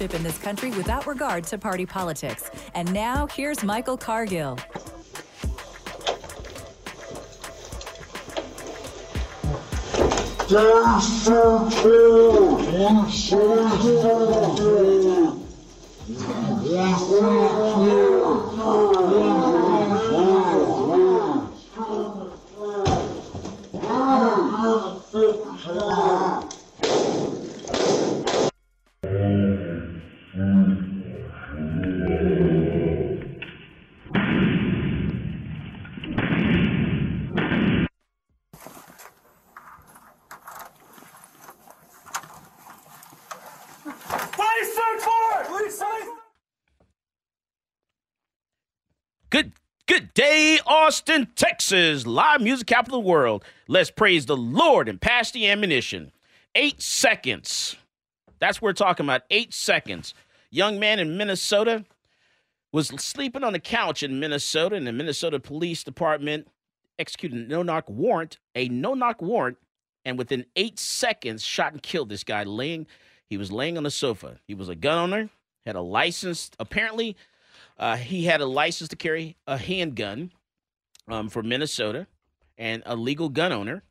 in this country without regard to party politics. And now, here's Michael Cargill. Good good day, Austin, Texas, live music capital of the world. Let's praise the Lord and pass the ammunition. Eight seconds. That's what we're talking about. Eight seconds. Young man in Minnesota was sleeping on the couch in Minnesota, and the Minnesota Police Department executed a no-knock warrant, a no-knock warrant, and within eight seconds shot and killed this guy laying. He was laying on the sofa. He was a gun owner, had a license. Apparently, uh, he had a license to carry a handgun um, for Minnesota and a legal gun owner.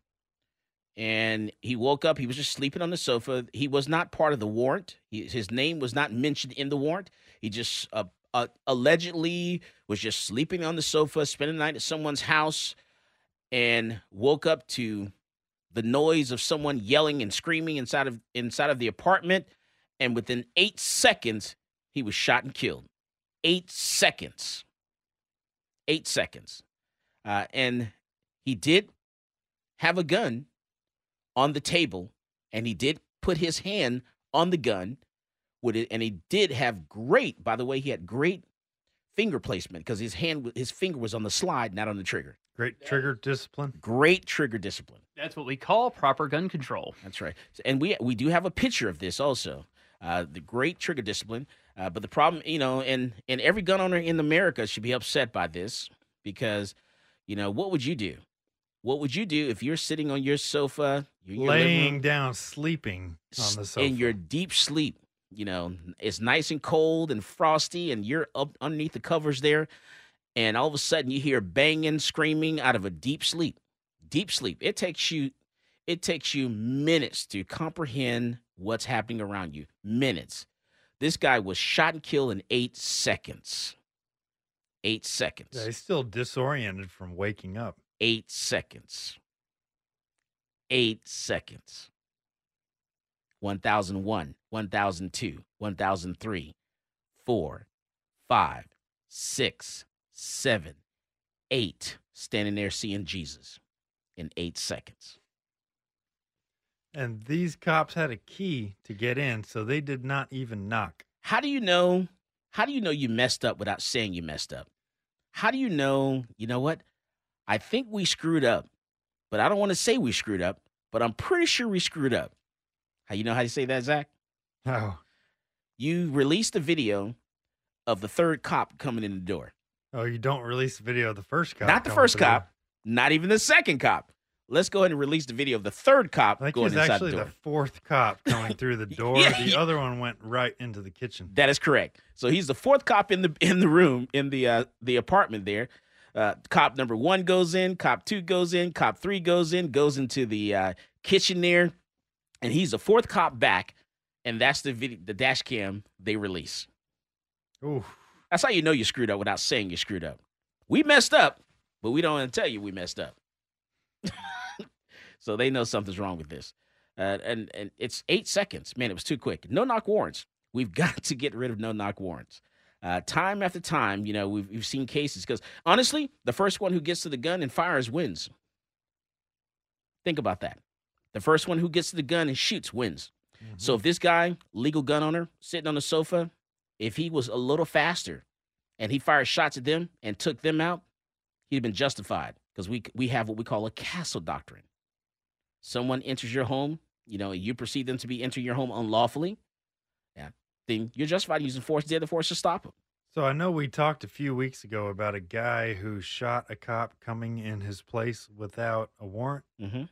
And he woke up. He was just sleeping on the sofa. He was not part of the warrant. He, his name was not mentioned in the warrant. He just uh, uh, allegedly was just sleeping on the sofa, spending the night at someone's house, and woke up to the noise of someone yelling and screaming inside of inside of the apartment. And within eight seconds, he was shot and killed eight seconds. Eight seconds. Uh, and he did have a gun on the table, and he did put his hand on the gun with it, and he did have great, by the way, he had great finger placement because his hand, his finger was on the slide, not on the trigger. Great trigger discipline. Great trigger discipline. That's what we call proper gun control. That's right. And we we do have a picture of this also. Uh, the great trigger discipline. Uh, but the problem, you know, and and every gun owner in America should be upset by this because, you know, what would you do? What would you do if you're sitting on your sofa, your Laying room, down, sleeping on the sofa. in your deep sleep? You know, it's nice and cold and frosty, and you're up underneath the covers there, and all of a sudden you hear banging, screaming out of a deep sleep. Deep sleep. It takes you, it takes you minutes to comprehend what's happening around you. Minutes. This guy was shot and killed in eight seconds. Eight seconds. Yeah, he's still disoriented from waking up. Eight seconds. Eight seconds. 1001, 1002, 1003, 4, 5, 6, 7, 8. Standing there seeing Jesus in eight seconds. And these cops had a key to get in, so they did not even knock. How do you know? How do you know you messed up without saying you messed up? how do you know, you know what? I think we screwed up, but I don't want to say we screwed up, but I'm pretty sure we screwed up. How you know how to say that, Zach? Oh, You released a video of the third cop coming in the door. oh, you don't release the video of the first cop. Not the first through. cop, not even the second cop. Let's go ahead and release the video of the third cop I think going inside actually the the, fourth cop coming through the door. Yeah, the yeah. other one went right into the kitchen. That is correct. So he's the fourth cop in the in the room in the uh, the apartment there. Uh, cop number one goes in, cop two goes in, cop three goes in, goes into the uh, kitchen there, and he's the fourth cop back, and that's the video, the dash cam they release. Ooh, That's how you know you screwed up without saying you screwed up. We messed up, but we don't want to tell you we messed up. so they know something's wrong with this. Uh, and and it's eight seconds. Man, it was too quick. No knock warrants. We've got to get rid of no knock warrants. Uh, time after time, you know, we've, we've seen cases because honestly, the first one who gets to the gun and fires wins. Think about that. The first one who gets to the gun and shoots wins. So if this guy, legal gun owner, sitting on the sofa, if he was a little faster and he fired shots at them and took them out, he'd have been justified because we we have what we call a castle doctrine. Someone enters your home, you know, you perceive them to be entering your home unlawfully, yeah, then you're justified in using force, deadly force to stop them. So I know we talked a few weeks ago about a guy who shot a cop coming in his place without a warrant. hmm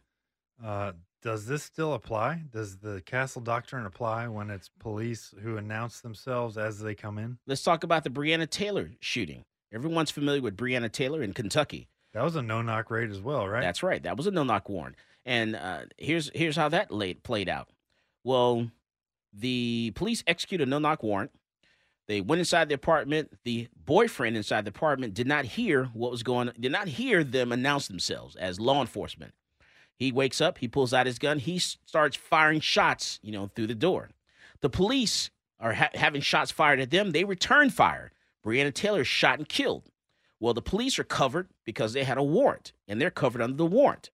Uh, does this still apply? Does the castle doctrine apply when it's police who announce themselves as they come in? Let's talk about the Breonna Taylor shooting. Everyone's familiar with Breonna Taylor in Kentucky. That was a no knock raid as well, right? That's right. That was a no knock warrant. And uh, here's here's how that laid, played out. Well, the police executed a no knock warrant. They went inside the apartment. The boyfriend inside the apartment did not hear what was going. on, Did not hear them announce themselves as law enforcement. He wakes up. He pulls out his gun. He starts firing shots. You know, through the door. The police are ha- having shots fired at them. They return fire. Breonna Taylor is shot and killed. Well, the police are covered because they had a warrant, and they're covered under the warrant.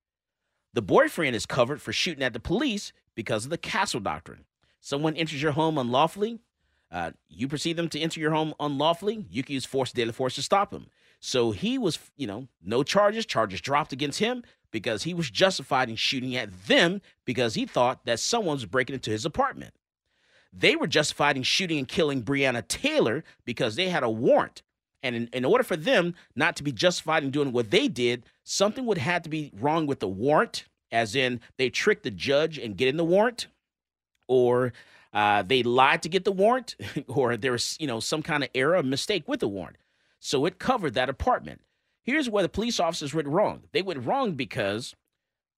The boyfriend is covered for shooting at the police because of the castle doctrine. Someone enters your home unlawfully, uh, you perceive them to enter your home unlawfully, you can use force, deadly force to stop them. So he was, you know, no charges, charges dropped against him because he was justified in shooting at them because he thought that someone was breaking into his apartment. They were justified in shooting and killing Breonna Taylor because they had a warrant. And in, in order for them not to be justified in doing what they did, something would have to be wrong with the warrant, as in they tricked the judge and getting the warrant, or uh, they lied to get the warrant, or there was you know some kind of error, or mistake with the warrant. So it covered that apartment. Here's where the police officers went wrong. They went wrong because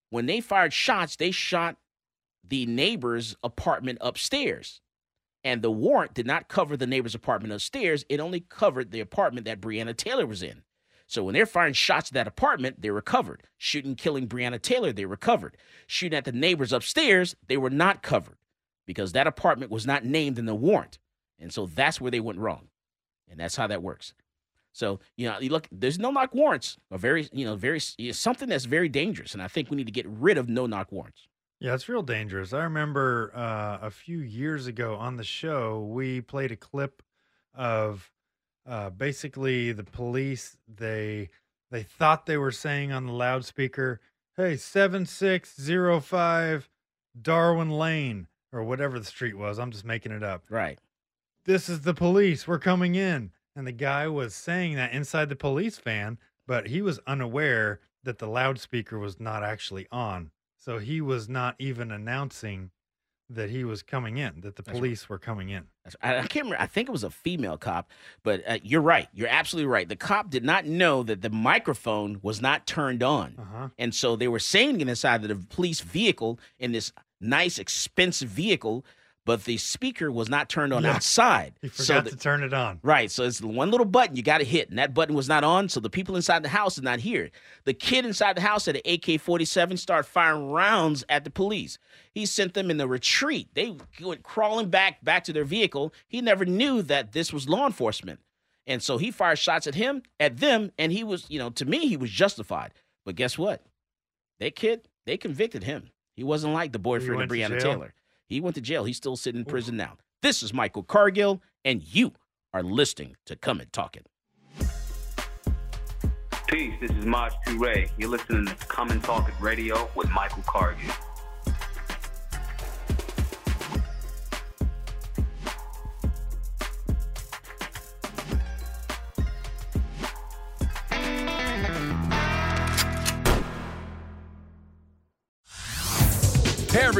when they fired shots, they shot the neighbor's apartment upstairs. And the warrant did not cover the neighbor's apartment upstairs. It only covered the apartment that Breonna Taylor was in. So when they're firing shots at that apartment, they were covered. Shooting, killing Breonna Taylor, they were covered. Shooting at the neighbors upstairs, they were not covered because that apartment was not named in the warrant. And so that's where they went wrong. And that's how that works. So, you know, you look, there's no knock warrants are very, you know, very, something that's very dangerous. And I think we need to get rid of no knock warrants. Yeah, it's real dangerous. I remember uh, a few years ago on the show, we played a clip of uh, basically the police. They they thought they were saying on the loudspeaker, "Hey, seven six zero five Darwin Lane or whatever the street was." I'm just making it up. Right. This is the police. We're coming in. And the guy was saying that inside the police van, but he was unaware that the loudspeaker was not actually on. So he was not even announcing that he was coming in, that the That's right. police were coming in. That's- I, I can't remember. I think it was a female cop, but uh, you're right. You're absolutely right. The cop did not know that the microphone was not turned on. Uh huh. And so they were saying it inside of the police vehicle in this nice, expensive vehicle, but the speaker was not turned on Yeah. outside. He So forgot the- to turn it on. Right. So it's one little button you got to hit, and that button was not on. So the people inside the house did not hear it. The kid inside the house had an AK 47, started firing rounds at the police. He sent them in the retreat. They went crawling back back to their vehicle. He never knew that this was law enforcement. And so he fired shots at him, at them, and he was, you know, to me, he was justified. But guess what? That kid, they convicted him. He wasn't like the boyfriend of went Breonna? Taylor. He went to jail. He's still sitting in prison now. This is Michael Cargill, and you are listening to Come and Talk It. Peace, this is Maj Toure. You're listening to Come and Talk It Radio with Michael Cargill.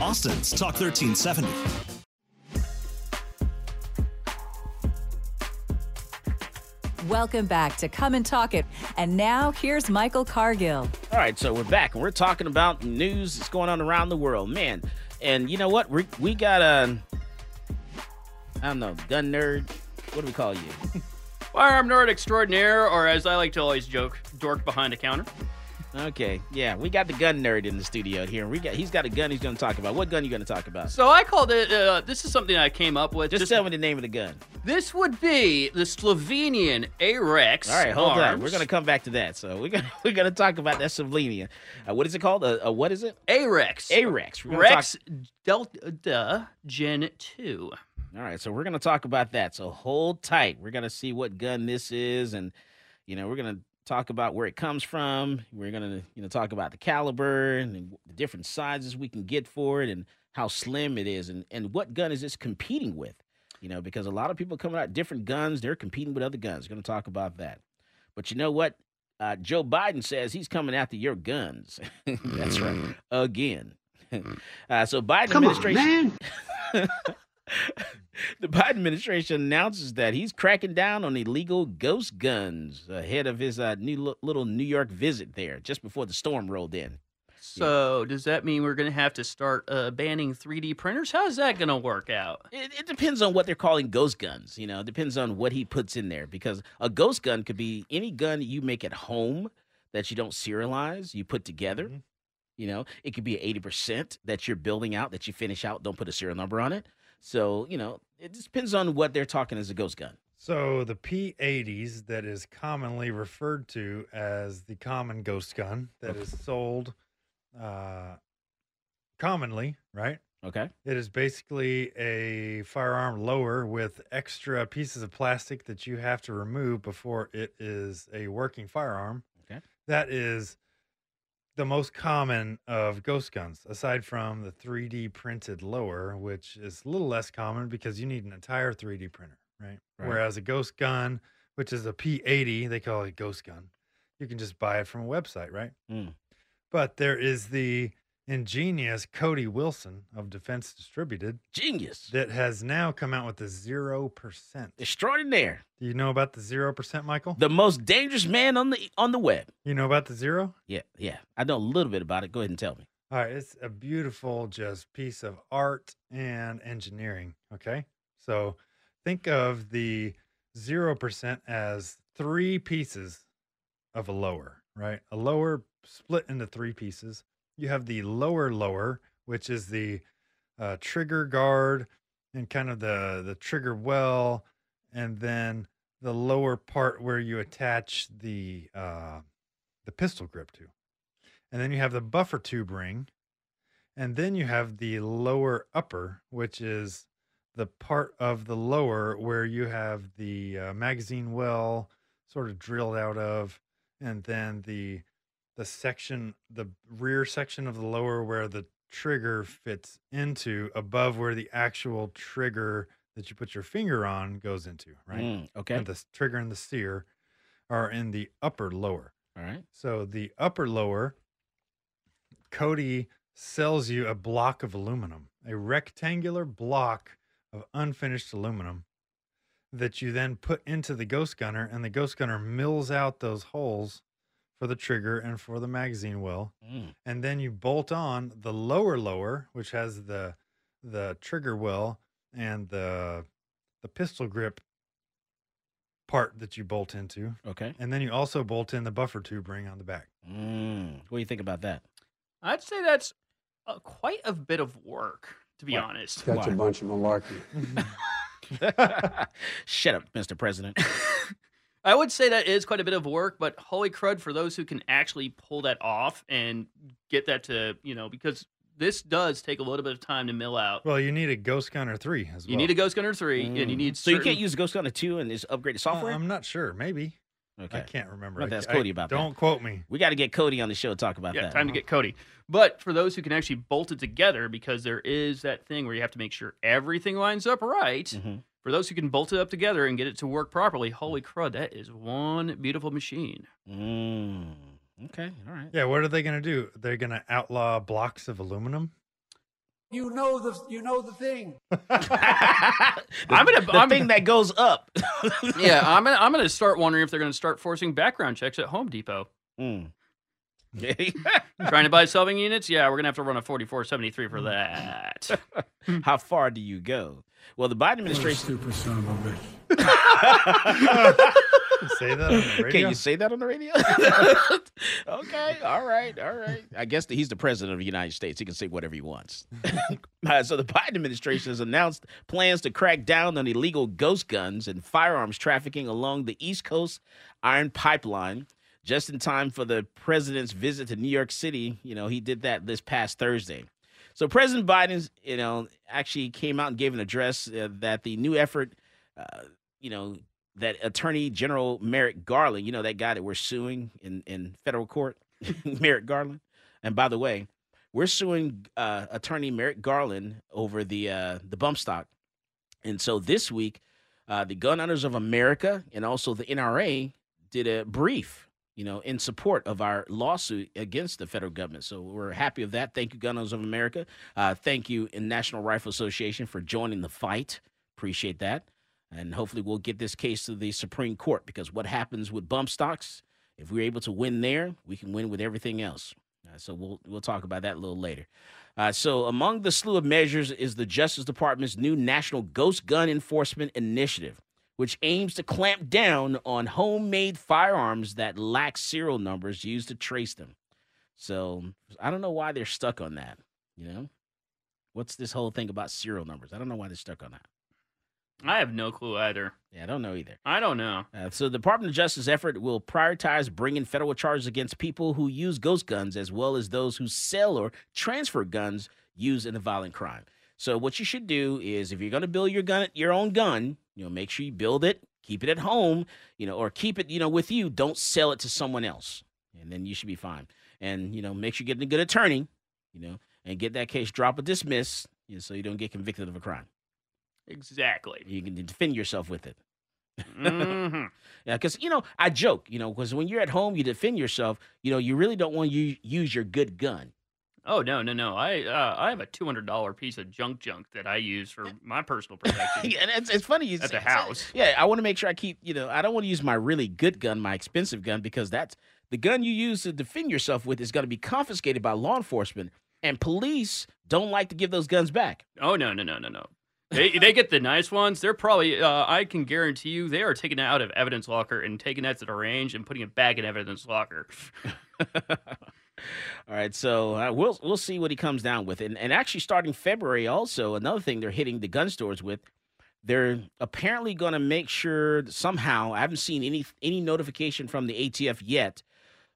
Austin's Talk 1370. Welcome back to Come and Talk It. And now here's Michael Cargill. All right, so we're back and we're talking about news that's going on around the world, man. And you know what? We we got a I don't know, gun nerd. What do we call you? Firearm nerd extraordinaire, or as I like to always joke, dork behind a counter. Okay, yeah, we got the gun nerd in the studio here. We got he's got a gun he's going to talk about. What gun are you going to talk about? So I called it. Uh, this is something I came up with. Just, tell me the name of the gun. This would be the Slovenian Arex. All right, hold on. We're going to come back to that. So we're going to we're going to talk about that Slovenian. Uh, what is it called? Uh, uh, what is it? Arex. Arex. We're gonna Delta Gen 2. All right, so we're going to talk about that. So hold tight. We're going to see what gun this is, and you know, we're going to talk about where it comes from. We're going to you know talk about the caliber and the different sizes we can get for it, and how slim it is, and and what gun is this competing with? You know, because a lot of people coming out different guns, they're competing with other guns. We're going to talk about that. But you know what? Uh, Joe Biden says he's coming after your guns. That's right, again. Uh, so Biden Come on, administration. man. the Biden administration announces that he's cracking down on illegal ghost guns ahead of his uh, new little New York visit there, just before the storm rolled in. So does that mean we're going to have to start uh, banning 3D printers? How's that going to work out? It, it depends on what they're calling ghost guns. You know, it depends on what he puts in there because a ghost gun could be any gun you make at home that you don't serialize, you put together. You know, it could be eighty percent that you're building out that you finish out, don't put a serial number on it. So you know, it just depends on what they're talking as a ghost gun. So the P80s that is commonly referred to as the common ghost gun that is sold uh, commonly, right? Okay. It is basically a firearm lower with extra pieces of plastic that you have to remove before it is a working firearm. Okay. That is the most common of ghost guns, aside from the 3D printed lower, which is a little less common because you need an entire 3D printer, right? Right. Whereas a ghost gun, which is a P80, they call it a ghost gun, you can just buy it from a website, right? Mm. But there is the ingenious Cody Wilson of Defense Distributed Genius. that has now come out with the 0%. Extraordinaire. Do you know about the 0%, Michael? The most dangerous man on the on the web. You know about the zero? Yeah, yeah. I know a little bit about it. Go ahead and tell me. All right, it's a beautiful just piece of art and engineering. Okay, so think of the zero percent as three pieces of a lower, right? A lower split into three pieces. You have the lower lower, which is the uh, trigger guard and kind of the the trigger well, and then the lower part where you attach the uh, the pistol grip to. And then you have the buffer tube ring and then you have the lower upper which is the part of the lower where you have the uh, magazine well sort of drilled out of and then the the section the rear section of the lower where the trigger fits into above where the actual trigger that you put your finger on goes into right Mm, okay. and the trigger and the sear are in the upper lower All right. So the upper lower, Cody sells you a block of aluminum, a rectangular block of unfinished aluminum that you then put into the ghost gunner, and the ghost gunner mills out those holes for the trigger and for the magazine well. Mm. And then you bolt on the lower lower, which has the the trigger well and the the pistol grip part that you bolt into. Okay. And then you also bolt in the buffer tube ring on the back. Mm. What do you think about that? I'd say that's uh, quite a bit of work, to be What? honest. That's Why? a bunch of malarkey. Shut up, Mr. President. I would say that is quite a bit of work, but holy crud for those who can actually pull that off and get that to, you know, because this does take a little bit of time to mill out. Well, you need a Ghost Gunner 3 as well. You need a Ghost Gunner 3, and you need Mm. so you can't use Ghost Gunner 2 and just upgrade the Uh, software? I'm not sure. Maybe. okay. I can't remember. I'm gonna I- Cody about that. Don't quote me. We got to get Cody on the show to talk about yeah, that. time to get Cody. But for those who can actually bolt it together, because there is that thing where you have to make sure everything lines up right. Mhm. For those who can bolt it up together and get it to work properly, holy crud, that is one beautiful machine. Mm. Okay. All right. Yeah, what are they going to do? They're going to outlaw blocks of aluminum? You know the you know the thing. I'm gonna, The I'm, thing that goes up. yeah, I'm gonna, I'm gonna start wondering if they're gonna start forcing background checks at Home Depot. Mm. Trying to buy selving units? Yeah, we're gonna have to run a 4473 for that. How far do you go? Well, the Biden administration. Stupid son of a bitch. Say that on the radio? Can you say that on the radio? okay, all right, all right. I guess that he's the president of the United States. He can say whatever he wants. Uh, so the Biden administration has announced plans to crack down on illegal ghost guns and firearms trafficking along the East Coast Iron Pipeline. Just in time for the president's visit to New York City, you know, he did that this past Thursday. So President Biden, you know, actually came out and gave an address uh, that the new effort, uh, you know, that Attorney General Merrick Garland, you know, that guy that we're suing in, in federal court, Merrick Garland. And by the way, we're suing uh, Attorney Merrick Garland over the uh, the bump stock. And so this week, uh, the Gun Owners of America and also the NRA did a brief, you know, in support of our lawsuit against the federal government. So we're happy of that. Thank you, Gun Owners of America. Uh, thank you, National Rifle Association, for joining the fight. Appreciate that. And hopefully we'll get this case to the Supreme Court because what happens with bump stocks, if we're able to win there, we can win with everything else. Uh, so we'll we'll talk about that a little later. Uh, so among the slew of measures is the Justice Department's new National Ghost Gun Enforcement Initiative, which aims to clamp down on homemade firearms that lack serial numbers used to trace them. So I don't know why they're stuck on that. You know, what's this whole thing about serial numbers? I don't know why they're stuck on that. I have no clue either. Yeah, I don't know either. I don't know. Uh, so the Department of Justice effort will prioritize bringing federal charges against people who use ghost guns as well as those who sell or transfer guns used in a violent crime. So what you should do is if you're going to build your gun your own gun, you know, make sure you build it, keep it at home, you know, or keep it, you know, with you. Don't sell it to someone else. And then you should be fine. And, you know, make sure you get a good attorney, you know, and get that case drop or dismiss, you know, so you don't get convicted of a crime. Exactly. You can defend yourself with it. Mhm. Yeah, because you know I joke, you know, because when you're at home, you defend yourself. You know, you really don't want to use your good gun. Oh no, no, no! I uh, I have a two hundred dollar piece of junk junk that I use for my personal protection. and it's, it's funny you At say- the house. Yeah, I want to make sure I keep. You know, I don't want to use my really good gun, my expensive gun, because that's the gun you use to defend yourself with is going to be confiscated by law enforcement, and police don't like to give those guns back. Oh no, no, no, no, no! They they get the nice ones. They're probably uh, I can guarantee you they are taking it out of evidence locker and taking that to the range and putting it back in evidence locker. All right, so uh, we'll we'll see what he comes down with, and and actually starting February, also another thing they're hitting the gun stores with, they're apparently going to make sure somehow I haven't seen any any notification from the ATF yet,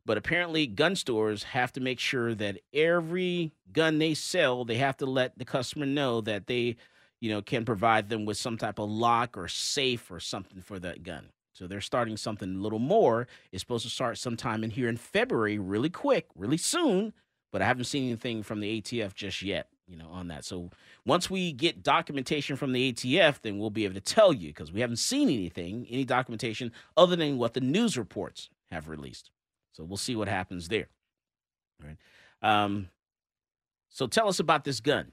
but apparently gun stores have to make sure that every gun they sell, they have to let the customer know that they, you know, can provide them with some type of lock or safe or something for that gun. So they're starting something a little more. It's supposed to start sometime in here in February, really quick, really soon. But I haven't seen anything from the ATF just yet, you know, on that. So once we get documentation from the ATF, then we'll be able to tell you because we haven't seen anything, any documentation other than what the news reports have released. So we'll see what happens there. All right. Um, so tell us about this gun.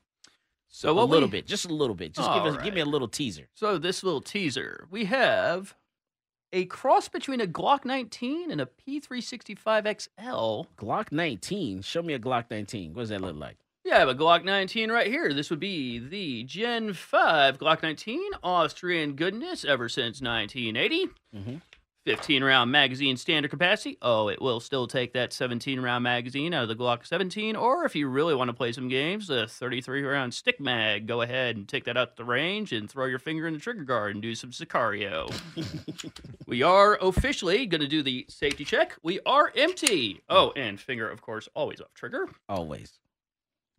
So a little we- bit, just a little bit. Just give us, give me a little teaser. So this little teaser, we have a cross between a Glock 19 and a P365 XL. Glock 19. Show me a Glock 19. What does that look like? Yeah, I have a Glock 19 right here. This would be the Gen 5 Glock 19, Austrian goodness ever since 1980. Mm-hmm. 15 round magazine standard capacity. Oh, it will still take that 17 round magazine out of the Glock 17. Or if you really want to play some games, the 33 round stick mag. Go ahead and take that out the range and throw your finger in the trigger guard and do some Sicario. we are officially going to do the safety check. We are empty. Oh, and finger, of course, always off trigger. Always.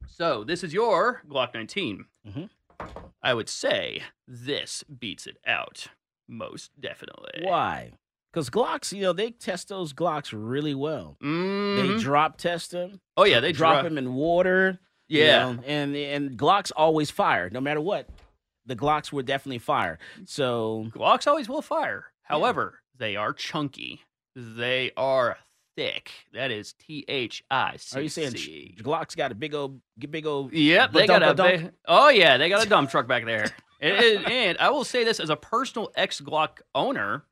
So this is your Glock 19. Mhm. I would say this beats it out. Most definitely. Why? Because Glocks, you know, they test those Glocks really well. Mhm. They drop test them. Oh yeah, they drop drop them in water. you Yeah. know, and and Glocks always fire, no matter what. The Glocks will definitely fire. So Glocks always will fire. However, they are chunky. They are thick. That is T H I C. are you saying Glocks got a big old, big old? Yep, they got a badunk-a-dunk? oh yeah, they got a dump truck back there. and, and- and I will say this as a personal ex Glock owner,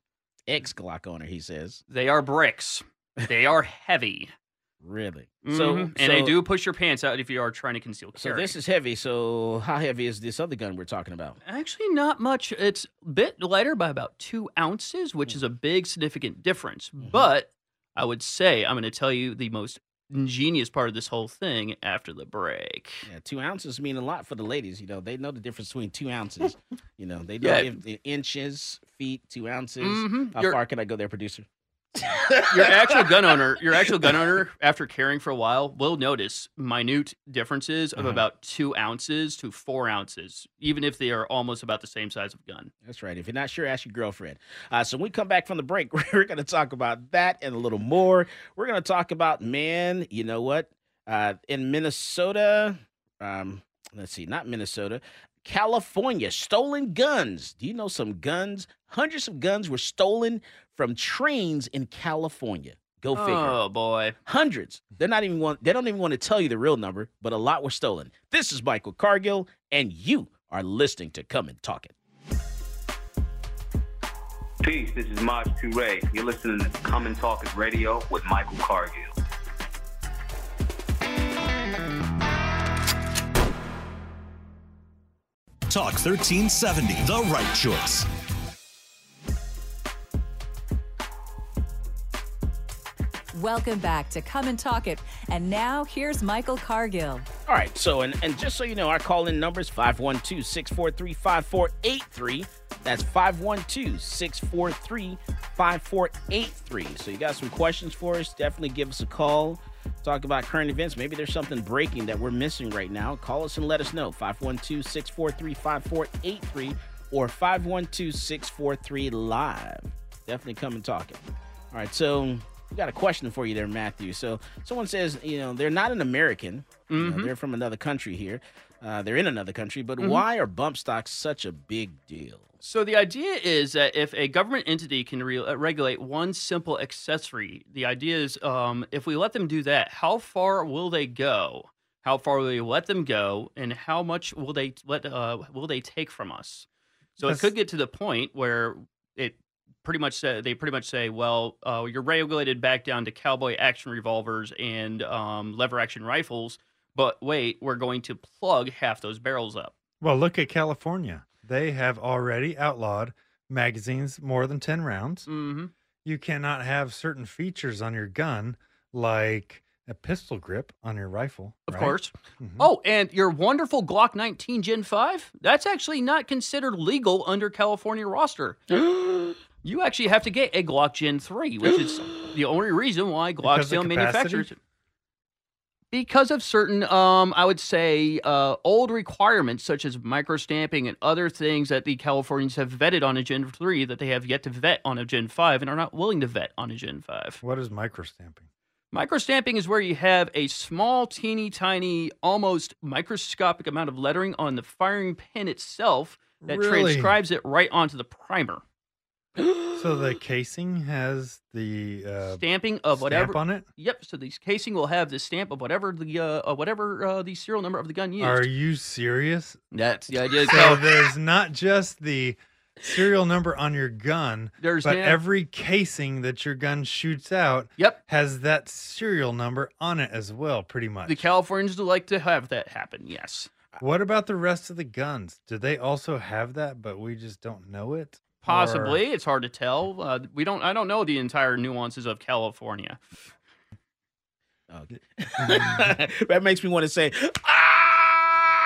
ex Glock owner. He says they are bricks. They are heavy. really. So So and they do push your pants out if you are trying to conceal So this is heavy. So how heavy is this other gun we're talking about? Actually, not much. It's a bit lighter by about two ounces, which is a big, significant difference. Mm-hmm. But I would say I'm going to tell you the most ingenious part of this whole thing after the break. Yeah, two ounces mean a lot for the ladies. You know, they know the difference between two ounces. you know, they know Yeah. if the inches, feet, two ounces. Mhm. How You're- far can I go there, producer? Your actual gun owner, your actual gun owner, after carrying for a while, will notice minute differences of Uh-huh. about two ounces to four ounces, even if they are almost about the same size of gun. That's right. If you're not sure, ask your girlfriend. Uh, so when we come back from the break, we're going to talk about that and a little more. We're going to talk about, man, you know what? Uh, in Minnesota, um, let's see, not Minnesota, California, stolen guns. Do you know some guns? Hundreds of guns were stolen from trains in California. Go figure. Oh boy. Hundreds. They're not even want. They don't even want to tell you the real number, but a lot were stolen. This is Michael Cargill, and you are listening to Come and Talk It. Peace, this is Maj Toure. You're listening to Come and Talk It Radio with Michael Cargill. Talk 1370, the right choice. Welcome back to Come and Talk It. And now here's Michael Cargill. All right. So, and, and just so you know, our call in number is 512 643 5483. That's 512 643 5483. So, you got some questions for us? Definitely give us a call. Talk about current events. Maybe there's something breaking that we're missing right now. Call us and let us know. 512 643 5483 or 512 643 live. Definitely come and talk it. All right. So, we got a question for you there, Matthew. So, someone says, you know, they're not an American, you know, Mhm. they're from another country here. Uh, they're in another country, but Mhm. why are bump stocks such a big deal? So the idea is that if a government entity can re- uh, regulate one simple accessory, the idea is um, if we let them do that, how far will they go? How far will we let them go, and how much will they let uh, will they take from us? So That's- it could get to the point where it pretty much say, they pretty much say, well, uh, you're regulated back down to cowboy action revolvers and um, lever action rifles, but wait, we're going to plug half those barrels up. Well, look at California. They have already outlawed magazines more than 10 rounds. Mm-hmm. You cannot have certain features on your gun, like a pistol grip on your rifle. Of right? course. Mhm. Oh, and your wonderful Glock 19 Gen 5, that's actually not considered legal under California roster. you actually have to get a Glock Gen 3, which is the only reason why Glock still manufactures it. Because of certain, um, I would say, uh, old requirements such as microstamping and other things that the Californians have vetted on a Gen 3 that they have yet to vet on a Gen 5 and are not willing to vet on a Gen 5. What is microstamping? Microstamping is where you have a small, teeny tiny, almost microscopic amount of lettering on the firing pin itself that Really? transcribes it right onto the primer. So the casing has the uh, Stamping of whatever stamp on it. Yep. So the casing will have the stamp of whatever the uh, whatever uh, the serial number of the gun used. Are you serious? That's the idea. So there's not just the serial number on your gun, There's but every casing that your gun shoots out Yep. has that serial number on it as well, pretty much. the Californians would like to have that happen. Yes. what about the rest of the guns? Do they also have that, but we just don't know it? Or- Possibly. It's hard to tell. Uh, we don't. I don't know the entire nuances of California. Okay. that makes me want to say, ah!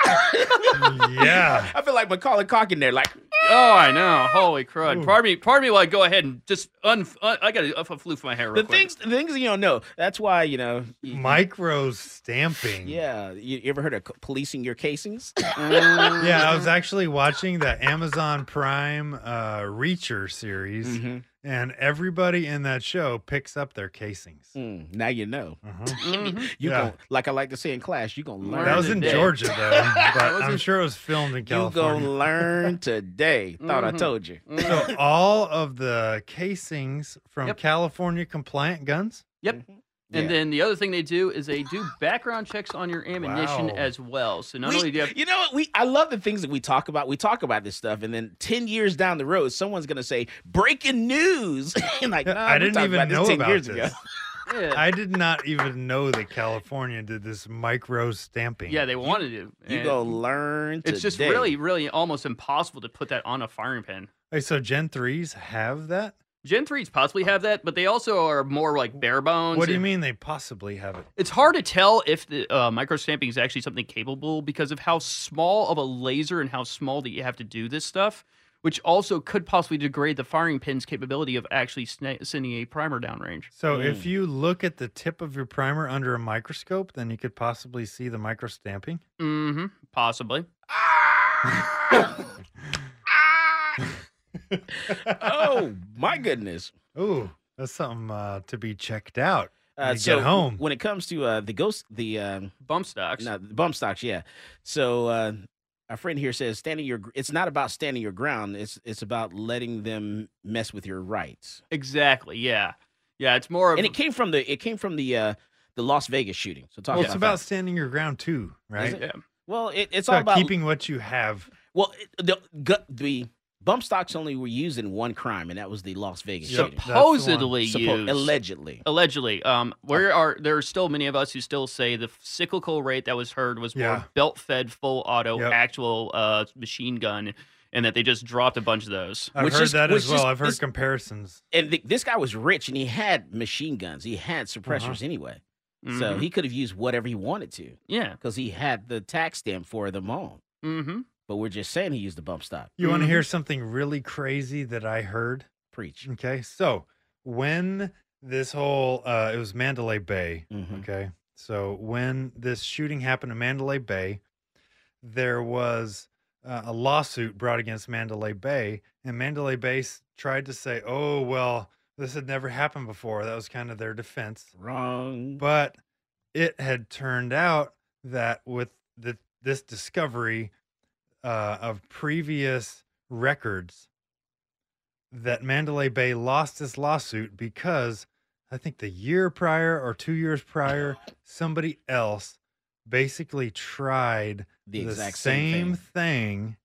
Yeah. I feel like Macaulay Culkin there, like, Oh, I know. Holy crud! Ooh. Pardon me. Pardon me. While I go ahead and just un. un I got a, a floof my hair. Real the quick. things, the things you don't know. That's why you know. you- you- Micro stamping. Yeah, you, you ever heard of policing your casings? Yeah, I was actually watching the Amazon Prime uh, Reacher series, Mhm. And everybody in that show picks up their casings. Mm, now you know. Uh-huh. You Yeah. gon' like I like to say in class, you gonna learn. That was in today. Georgia, though, but was I'm in- sure it was filmed in California. You California. gonna learn today. Thought I Mhm. told you. So all of the casings from Yep. California compliant guns. Yep. And Yeah. then the other thing they do is they do background checks on your ammunition Wow. as well. So not We- only do you have you know what? We I love the things that we talk about. We talk about this stuff, and then ten years down the road, someone's gonna say breaking news. and like, nah, I didn't even about this know 10 about years this. ago. yeah, I did not even know that California did this micro stamping. yeah they wanted to. You go gonna learn. It's just really, really almost impossible to put that on a firing pin. Hey, so Gen threes have that? Gen 3s possibly have that, but they also are more like bare bones. What do you and- mean they possibly have it? It's hard to tell if the uh, micro stamping is actually something capable because of how small of a laser and how small that you have to do this stuff, which also could possibly degrade the firing pin's capability of actually sna- sending a primer downrange. So Mm. if you look at the tip of your primer under a microscope, then you could possibly see the micro stamping. Mm-hmm. Possibly. oh my goodness. Ooh, that's something uh, to be checked out. when Uh, you so get home. when it comes to uh, the ghost, the um, Bump stocks. no, the bump stocks, yeah. So uh, our friend here says standing your. It's not about standing your ground. It's it's about letting them mess with your rights. Exactly. Yeah. Yeah. It's more of And it came from the it came from the uh, the Las Vegas shooting. So talk Well, it's about that. standing your ground too, right? it? yeah. Well, it, it's It's all about about keeping what you have. Well, it, the gu- the bump stocks only were used in one crime, and that was the Las Vegas Yep. shooting. The one. supposedly Suppo- used. allegedly. Allegedly, um, where are there are still many of us who still say the cyclical rate that was heard was Yeah. more belt-fed, full auto, Yep. actual uh, machine gun, and that they just dropped a bunch of those. I've Which heard is- that which as well. is- I've heard this- comparisons. And th- this guy was rich, and he had machine guns. He had suppressors anyway, so Mhm. he could have used whatever he wanted to yeah, because he had the tax stamp for them all. mm-hmm. But we're just saying he used the bump stock. You want to Mhm. hear something really crazy that I heard? Preach. Okay, so when this whole uh, it was Mandalay Bay. Mhm. Okay, so when this shooting happened in Mandalay Bay, there was uh, a lawsuit brought against Mandalay Bay, and Mandalay Bay s- tried to say, "Oh well, this had never happened before." That was kind of their defense. Wrong. But it had turned out that with the, this discovery uh, of previous records, that Mandalay Bay lost this lawsuit because I think the year prior or two years prior, somebody else basically tried the the exact same same, thing. thing,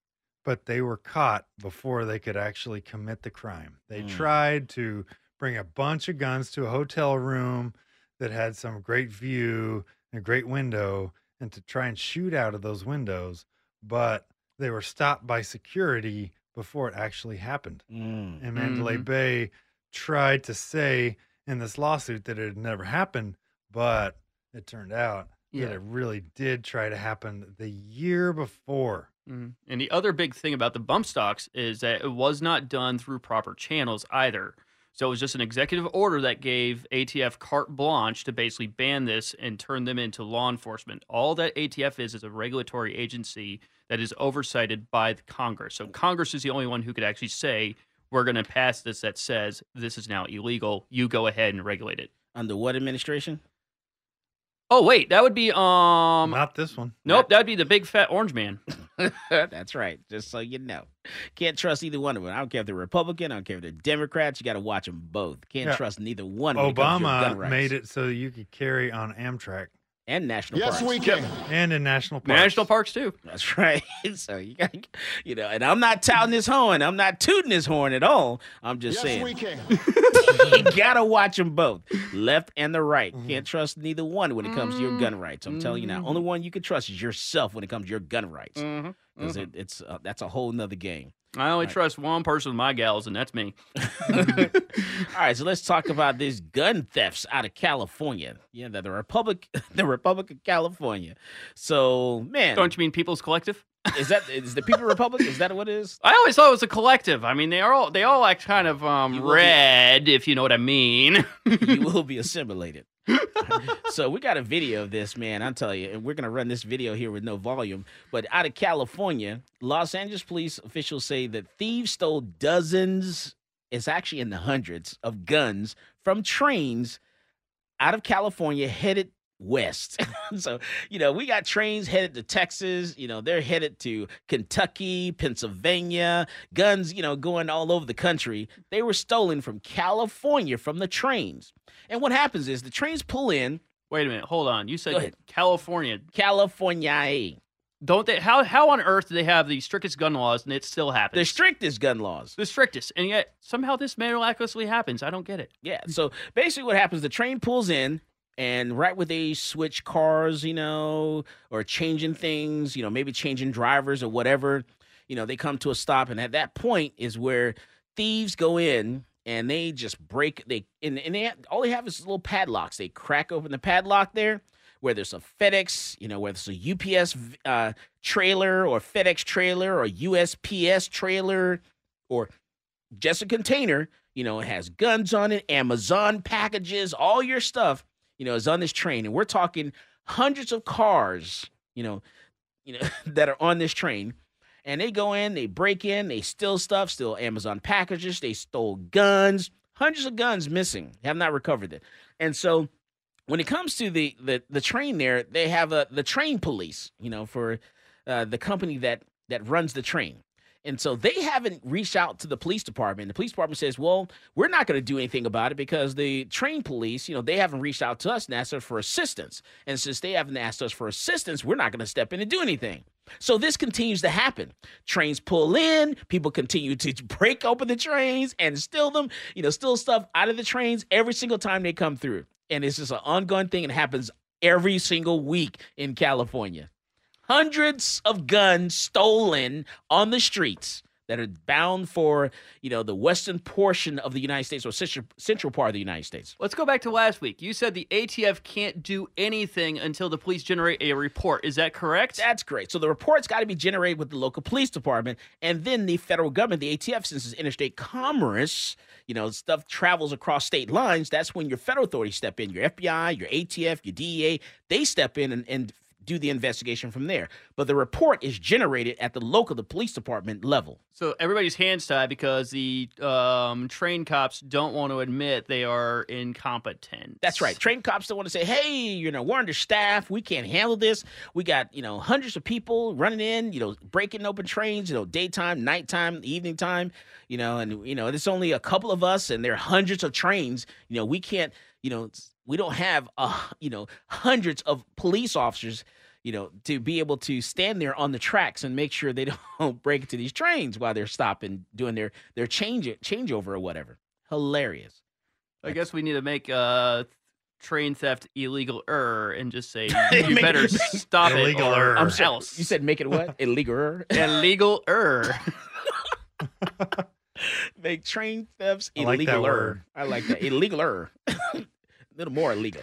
but they were caught before they could actually commit the crime. They Mm. tried to bring a bunch of guns to a hotel room that had some great view and a great window and to try and shoot out of those windows, but they were stopped by security before it actually happened. Mm. And Mandalay Mhm. Bay tried to say in this lawsuit that it had never happened, but it turned out Yeah. that it really did try to happen the year before. Mhm. And the other big thing about the bump stocks is that it was not done through proper channels either. So it was just an executive order that gave ATF carte blanche to basically ban this and turn them into law enforcement. All that ATF is is a regulatory agency that is oversighted by the Congress. So Congress is the only one who could actually say, we're going to pass this that says this is now illegal. You go ahead and regulate it. Under what administration? Oh, wait, that would be, um, Not this one. nope, that'd be the big fat orange man. That's right. Just so you know, can't trust either one of them. I don't care if they're Republican. I don't care if they're Democrats. You got to watch them both. Can't Yeah. trust neither one. when it comes to your gun Obama rights. made it so you could carry on Amtrak and national parks. Yes, parks. we can. and in national parks. National parks too. That's right. so you got, you know, and I'm not touting this horn. I'm not tooting this horn at all. I'm just Yes, saying we can. you gotta watch them both, left and the right. Mm-hmm. Can't trust neither one when it comes to your gun rights. I'm telling you Mm-hmm. now. Only one you can trust is yourself when it comes to your gun rights, Mm-hmm. Because it, it's uh, that's a whole nother game. I only trust one person with my gals, and that's me. All right, so let's talk about these gun thefts out of California. Yeah, the, the Republic, the Republic of California. So, man, Don't you mean People's Collective? is that is the People Republic? Is that what it is? I always thought it was a collective. I mean, they are all they all act kind of um will be- red, if you know what I mean. you will be assimilated. So we got a video of this, man. I'll tell you, and we're gonna run this video here with no volume. But out of California, Los Angeles police officials say that thieves stole dozens, it's actually in the hundreds of guns from trains out of California headed west. so, you know, we got trains headed to Texas, you know, they're headed to Kentucky, Pennsylvania, guns, you know, going all over the country. They were stolen from California from the trains. And what happens is the trains pull in Wait a minute, hold on. You said. California. California. Don't they? How how on earth do they have the strictest gun laws and it still happens? The strictest gun laws. the strictest, and yet somehow this miraculously happens. I don't get it. Yeah. So basically, what happens? The train pulls in, and right where they switch cars, you know, or changing things, you know, maybe changing drivers or whatever, you know, they come to a stop, and at that point is where thieves go in and they just break. They and, and they have, all they have is little padlocks. They crack open the padlock there. Where there's a FedEx, you know, whether it's a UPS uh, trailer or FedEx trailer or USPS trailer or just a container, you know, it has guns on it, Amazon packages, all your stuff, you know, is on this train. And we're talking hundreds of cars, you know, you know, that are on this train. And they go in, they break in, they steal stuff, steal Amazon packages, they stole guns, hundreds of guns missing, have not recovered it. And so when it comes to the the, the train there, they have a the train police, you know, for uh, the company that that runs the train. And so they haven't reached out to the police department. The police department says, well, we're not going to do anything about it because the train police, you know, they haven't reached out to us and asked us for assistance. And since they haven't asked us for assistance, we're not going to step in and do anything. So this continues to happen. Trains pull in, people continue to break open the trains and steal them, you know, steal stuff out of the trains every single time they come through. And it's just an ongoing thing. It happens every single week in California hundreds of guns stolen on the streets that are bound for you know the western portion of the united states or central, central part of the united states Let's go back to last week. You said the ATF can't do anything until the police generate a report. Is that correct? that's great so the report's got to be generated with the local police department and then the federal government the atf since it's interstate commerce you know stuff travels across state lines that's when your federal authorities step in your fbi your atf your dea they step in and, and do the investigation from there but the report is generated at the local the police department level So everybody's hands tied because the um, train cops don't want to admit they are incompetent. That's right. Train cops don't want to say, "Hey, you know, we're understaffed. We can't handle this. We got you know hundreds of people running in, you know, breaking open trains, you know, daytime, nighttime, evening time, you know, and you know, it's only a couple of us, and there are hundreds of trains. You know, we can't, you know, we don't have uh, you know, hundreds of police officers." You know, to be able to stand there on the tracks and make sure they don't break into these trains while they're stopping, doing their their change changeover or whatever. Hilarious. I guess we need to make uh, train theft illegal er and just say you better it- stop it Illegal-er. or I'm sorry. else. You said make it what? Illegal. Er. illegal er. Make train thefts I like that illegal. word. I like that. Illegal. A little more illegal.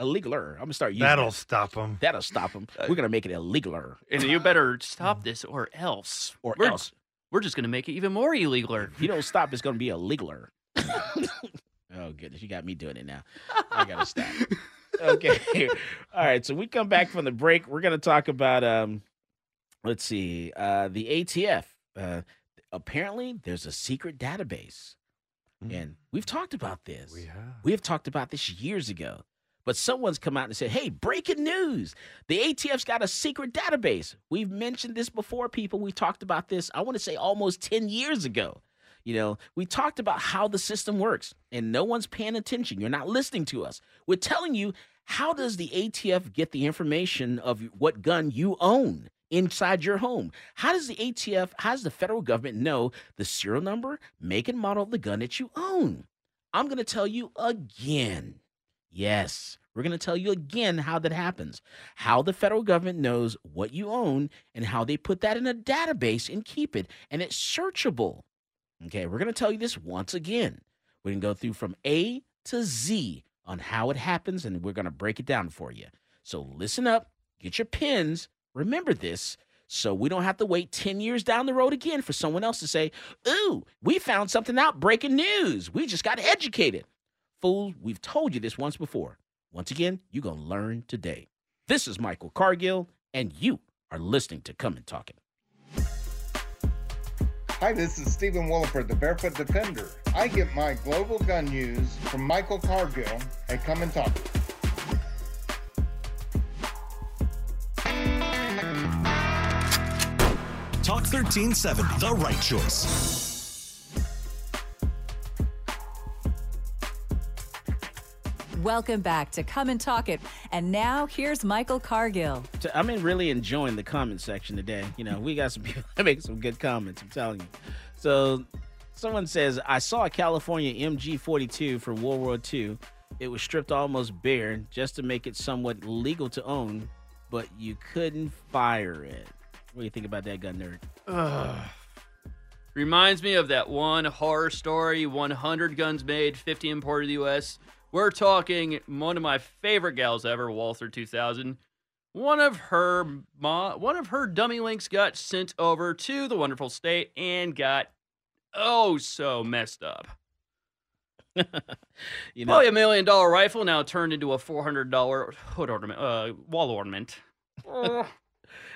Illegal. I'm gonna start using That'll that. stop them. That'll stop them. We're gonna make it illegal. And you better stop this or else. Or we're, else. We're just going to make it even more illegal. If you don't stop, it's gonna be illegal. oh goodness, you got me doing it now. I gotta stop. Okay. All right. So we come back from the break. We're gonna talk about um, let's see, uh, the ATF. Uh, apparently, there's a secret database, Mm-hmm. and we've talked about this. We have. We have talked about this years ago, But someone's come out and said, hey, breaking news. The ATF's got a secret database. We've mentioned this before, people. We talked about this, I want to say almost 10 years ago. You know, we talked about how the system works, and no one's paying attention. You're not listening to us. We're telling you how does the ATF get the information of what gun you own inside your home? How does the ATF, how does the federal government know the serial number, make and model of the gun that you own? I'm going to tell you again. Yes, we're going to tell you again how that happens. How the federal government knows what you own and how they put that in a database and keep it, and it's searchable. Okay, we're going to tell you this once again. We're going to go through from A to Z on how it happens, and we're going to break it down for you. So listen up, get your pens, remember this, so we don't have to wait 10 years down the road again for someone else to say, Ooh, we found something out, breaking news. We just got educated. Fool, we've told you this once before. Once again, you're going to learn today. This is Michael Cargill, and you are listening to Come and Talk. Hi, this is Stephen Willeford, the Barefoot Defender. I get my global gun news from Michael Cargill at Come and. Talk 1370, the right choice. Welcome back to Come and Talk It. And now here's Michael Cargill. So I'm in really enjoying the comment section today. You know, we got some people that make some good comments, I'm telling you. So someone says, I saw a California MG 42 for World War II. It was stripped almost bare just to make it somewhat legal to own, but you couldn't fire it. What do you think about that gun nerd? Ugh. Reminds me of that one horror story 100 guns made, 50 imported to the U.S. We're talking one of my favorite gals ever, Walther 2000. One of her mo- one of her dummy links got sent over to the wonderful state and got oh so messed up. You know, Probably a million dollar rifle now turned into a four hundred dollar hood ornament, uh, wall ornament.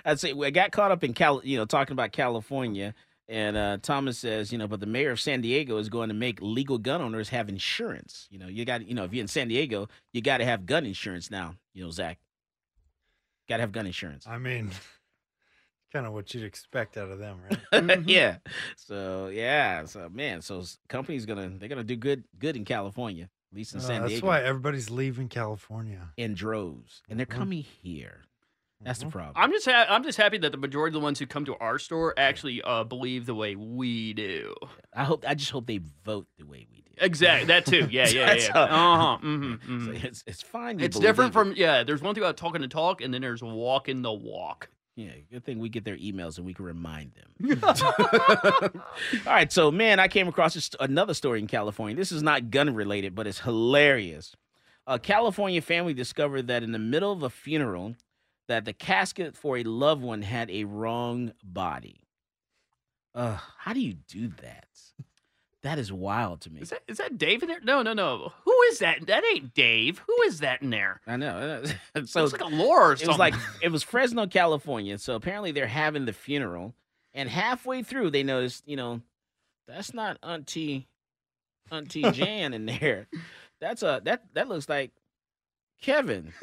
I'd say I got caught up in Cal, you know, talking about California, and uh, Thomas says, you know, but the mayor of San Diego is going to make legal gun owners have insurance. You know, you got, you know, if you're in San Diego, you got to have gun insurance now. You know, Zach, got to have gun insurance. I mean, kind of what you'd expect out of them, right? yeah. So yeah. So man, so companies gonna they're gonna do good good in California, at least in Uh, San that's Diego, That's why everybody's leaving California. in droves, and they're Mhm. coming here. That's the Mhm. problem. I'm just ha- I'm just happy that the majority of the ones who come to our store actually uh, believe the way we do. I hope. I just hope they vote the way we do. Exactly that too. Yeah, yeah, That's yeah. Uh huh. hmm So it's it's fine. It's different it. from yeah. There's one thing about talking the talk, and then there's walking the walk. Yeah, good thing we get their emails and we can remind them. All right, so man, I came across this, another story in California. This is not gun related, but it's hilarious. A California family discovered that in the middle of a funeral, that the casket for a loved one had a wrong body. Uh, how do you do that? That is wild to me. Is that is that Dave in there? No, no, no. Who is that? That ain't Dave. Who is that in there? I know. so Looks like a lore or it was like something. it was Fresno, California. So apparently they're having the funeral, and halfway through they noticed, you know, that's not Auntie Auntie Jan in there. That's a that that looks like Kevin.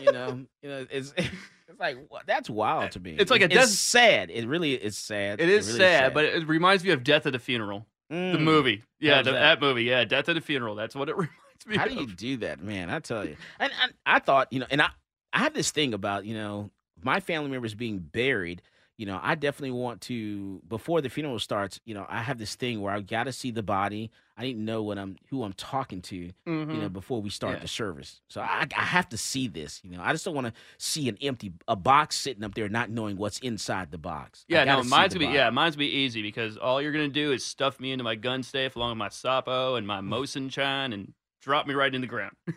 you know, you know, it's it's like that's wild to me. It's like a it's des- sad. It really is sad. It is really sad, but it reminds me of Death at the Funeral, the Mm. movie. Yeah, How's the, that? that? movie. Yeah, Death at the Funeral. That's what it reminds me of. How do you do that, man? I tell you. And, and I thought, you know, and I I have this thing about, you know, my family members being buried. You know, I definitely want to before the funeral starts. You know, I have this thing where I got to see the body. I need to know what I'm who I'm talking to. You know, Mhm. before we start Yeah. the service. So I, I have to see this. You know, I just don't want to see an empty a box sitting up there, not knowing what's inside the box. Yeah, no, mine's gonna be body. yeah, mine's gonna be easy because all you're gonna do is stuff me into my gun safe along with my Sapo and my Mosin Chan and drop me right in the ground. Yeah.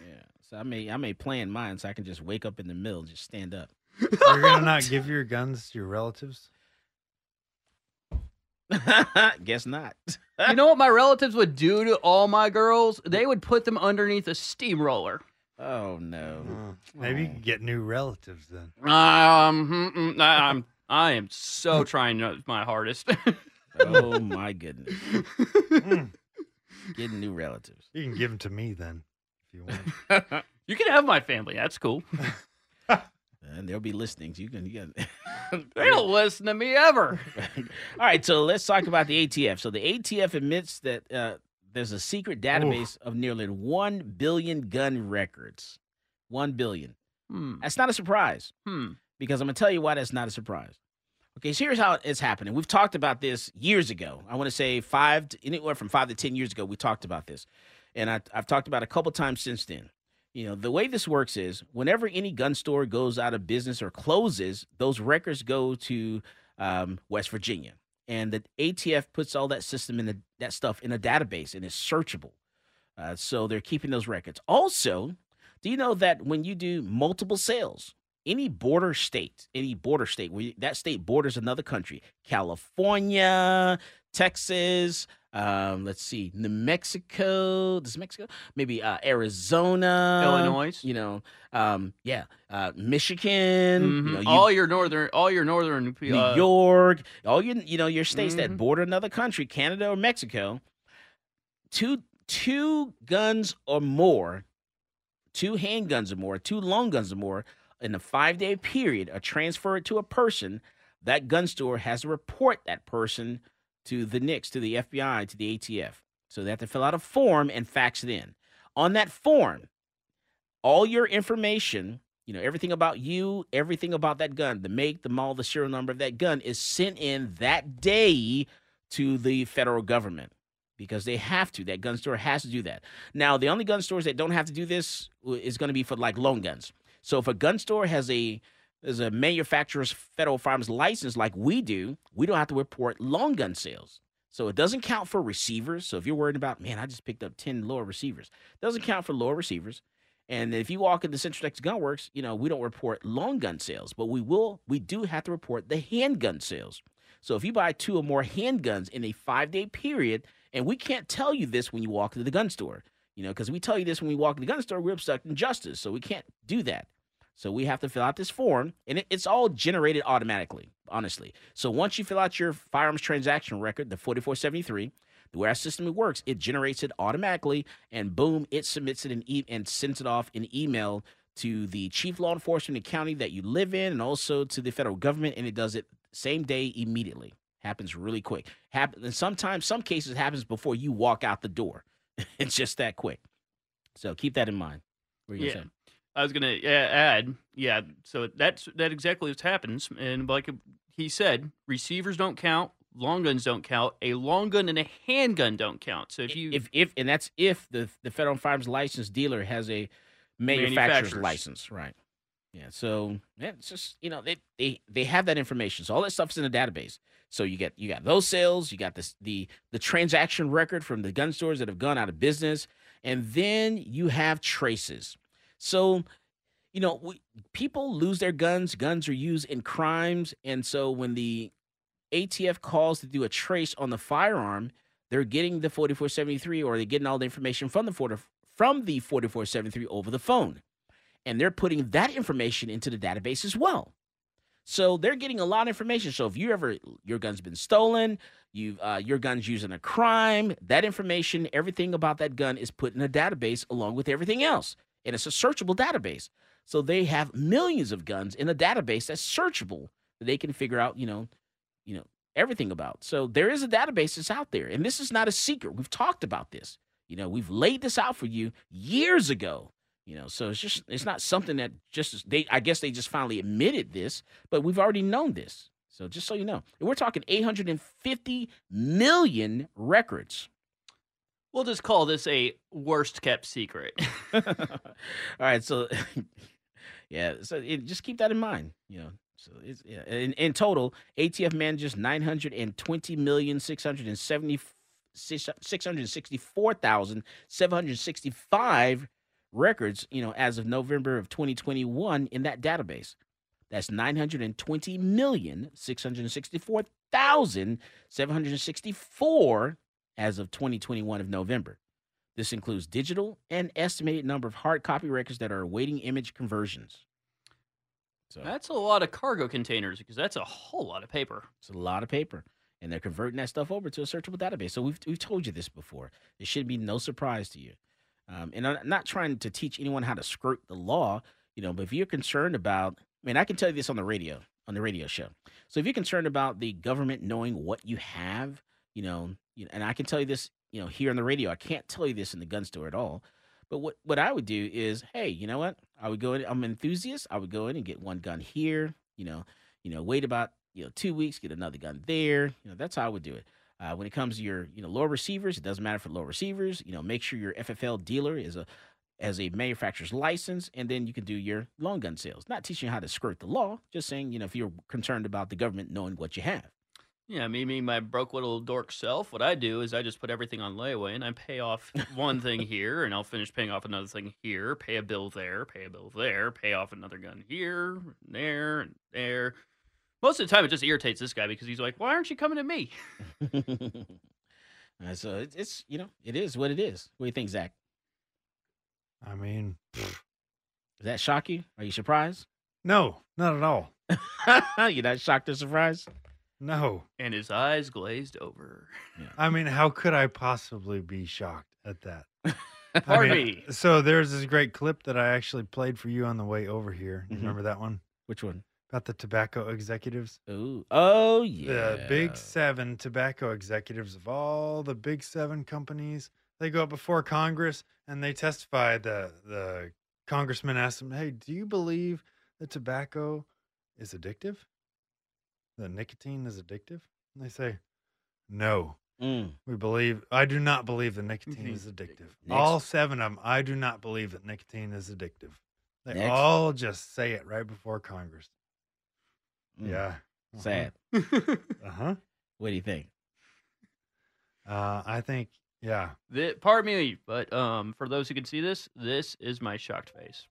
So I may I may plan mine so I can just wake up in the middle, and just stand up. You're gonna not give your guns to your relatives? Guess not. you know what my relatives would do to all my girls? They would put them underneath a steamroller. Oh no. Uh, maybe you can get new relatives then. Um, mm, mm, I- I'm I am so trying to- my hardest. Oh my goodness. Mm, Getting new relatives. you can give them to me then, if you want. You can have my family. That's cool. And there'll be listings. You can. You can They don't listen to me ever. All right, so let's talk about the ATF. So the ATF admits that uh, there's a secret database of nearly one billion gun records. One billion. Hmm. That's not a surprise Hmm. because I'm gonna tell you why that's not a surprise. Okay, so here's how it's happening. We've talked about this years ago. I want to say five, to, anywhere from five to ten years ago. We talked about this, and I, I've talked about it a couple times since then. You know, the way this works is whenever any gun store goes out of business or closes, those records go to um, West Virginia, and the ATF puts all that system in the, that stuff in a database and it's searchable. Uh, so they're keeping those records. Also, do you know that when you do multiple sales, any border state, any border state where that state borders another country, California, Texas, um, let's see, New Mexico, does Mexico, maybe uh, Arizona, Illinois. you know, um, yeah, uh, Michigan, you Mhm. know, you- all your northern, all your northern, New uh, York, all your you know your states that Mhm. border another country, Canada or Mexico, two two guns or more, two handguns or more, two long guns or more in a five day period are transferred to a person. That gun store has to report that person to the NICS, to the FBI, to the ATF. So they have to fill out a form and fax it in. On that form, all your information, you know, everything about you, everything about that gun, the make, the model, the serial number of that gun is sent in that day to the federal government because they have to. That gun store has to do that. Now, the only gun stores that don't have to do this is going to be for like loan guns. So if a gun store has a is a manufacturer's federal firearms license like we do, we don't have to report long gun sales. So it doesn't count for receivers. So if you're worried about, man, I just picked up 10 lower receivers, doesn't count for lower receivers. And if you walk into Central Texas Gun Works, you know, we don't report long gun sales, but we will, we do have to report the handgun sales. So if you buy two or more handguns in a five day period, and we can't tell you this when you walk into the gun store, you know, because we tell you this when we walk in the gun store, we're obstructing justice. So we can't do that. So we have to fill out this form, and it, it's all generated automatically, honestly. So once you fill out your firearms transaction record, the 4473, the way our system works, it generates it automatically, and boom, it submits it in e- and sends it off in email to the chief law enforcement in the county that you live in, and also to the federal government, and it does it same day immediately. Happens really quick. Happen, and sometimes, some cases, happens before you walk out the door. it's just that quick. So keep that in mind. What were you Yeah. gonna say? I was gonna uh, add, yeah. So that's that exactly what happens, and like he said, receivers don't count, long guns don't count, a long gun and a handgun don't count. So if you if if and that's if the the federal firearms license dealer has a manufacturer's Manufacturers. license, right? Yeah. So yeah, it's just you know they they they have that information. So all that stuff's in the database. So you get you got those sales, you got this the the transaction record from the gun stores that have gone out of business, and then you have traces. So you know we, people lose their guns. Guns are used in crimes, and so when the ATF calls to do a trace on the firearm, they're getting the 4473 or they're getting all the information from the 40, from the 4473 over the phone. And they're putting that information into the database as well. So they're getting a lot of information. So if you ever your gun's been stolen, you uh, your gun's used in a crime, that information, everything about that gun is put in a database along with everything else, and it's a searchable database. So they have millions of guns in a database that's searchable that they can figure out, you know, you know everything about. So there is a database that's out there, and this is not a secret. We've talked about this. You know, we've laid this out for you years ago. You know, so it's just it's not something that just they. I guess they just finally admitted this, but we've already known this. So just so you know, we're talking 850 million records. We'll just call this a worst kept secret. All right, so yeah, so it, just keep that in mind. You know, so it's yeah. In, in total, ATF manages nine hundred and twenty million six hundred and seventy six hundred sixty four thousand seven hundred sixty five records. You know, as of November of twenty twenty one in that database. That's 920,664,764 as of twenty twenty one of November. This includes digital and estimated number of hard copy records that are awaiting image conversions. So that's a lot of cargo containers because that's a whole lot of paper. it's a lot of paper, and they're converting that stuff over to a searchable database. So we've we've told you this before. It should be no surprise to you. Um, and I'm not trying to teach anyone how to skirt the law, you know, but if you're concerned about, I mean, I can tell you this on the radio, on the radio show. So if you're concerned about the government knowing what you have, you know, you know, and I can tell you this, you know, here on the radio, I can't tell you this in the gun store at all. But what, what I would do is, hey, you know what? I would go in, I'm an enthusiast. I would go in and get one gun here, you know, you know, wait about, you know, two weeks, get another gun there. You know, that's how I would do it. Uh, when it comes to your, you know, lower receivers, it doesn't matter for lower receivers. You know, make sure your FFL dealer is a as a manufacturer's license, and then you can do your long gun sales. Not teaching you how to skirt the law, just saying, you know, if you're concerned about the government knowing what you have. Yeah, me, me, my broke little dork self. What I do is I just put everything on layaway and I pay off one thing here, and I'll finish paying off another thing here, pay a bill there, pay a bill there, pay off another gun here, and there, and there. Most of the time, it just irritates this guy because he's like, "Why aren't you coming to me?" Uh, so it's, it's, you know, it is what it is. What do you think, Zach? I mean, Does that shock you? Are you surprised? no, not at all. You're not shocked or surprised? No. And his eyes glazed over. I mean, how could I possibly be shocked at that? I Pardon mean, me. So there's this great clip that I actually played for you on the way over here. You Mhm. remember that one? Which one? About the tobacco executives? Ooh. Oh, yeah. The big seven tobacco executives of all the big seven companies. They go up before Congress and they testify. The the congressman asks them, Hey, do you believe that tobacco is addictive? That nicotine is addictive? And they say, No. Mm. We believe I do not believe that nicotine is addictive. All seven of them, I do not believe that nicotine is addictive. They Next. all just say it right before Congress. Mm. Yeah. Sad. Uh huh. What do you think? Uh, I think, yeah. The, pardon me, but um, for those who can see this, this is my shocked face.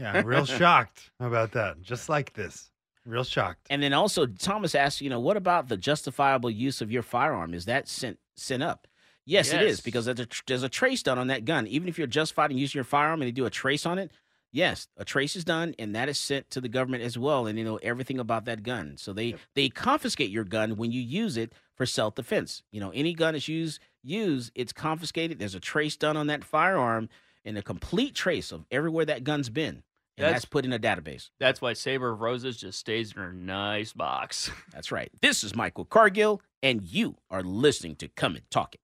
Yeah, I'm real shocked about that. Just like this. Real shocked. And then also, Thomas asked, you know, what about the justifiable use of your firearm? Is that sent sent up? Yes, it is because there's a, there's a trace done on that gun. Even if you're justified in using your firearm and they do a trace on it, yes, a trace is done and that is sent to the government as well, and you know everything about that gun. So they they confiscate your gun when you use it for self defense. You know, any gun is used used, it's confiscated. There's a trace done on that firearm and a complete trace of everywhere that gun's been, and that's, That's- put in a database. That's why Saber of Roses just stays in her nice box. That's right. This is Michael Cargill, and you are listening to Come and Talk It.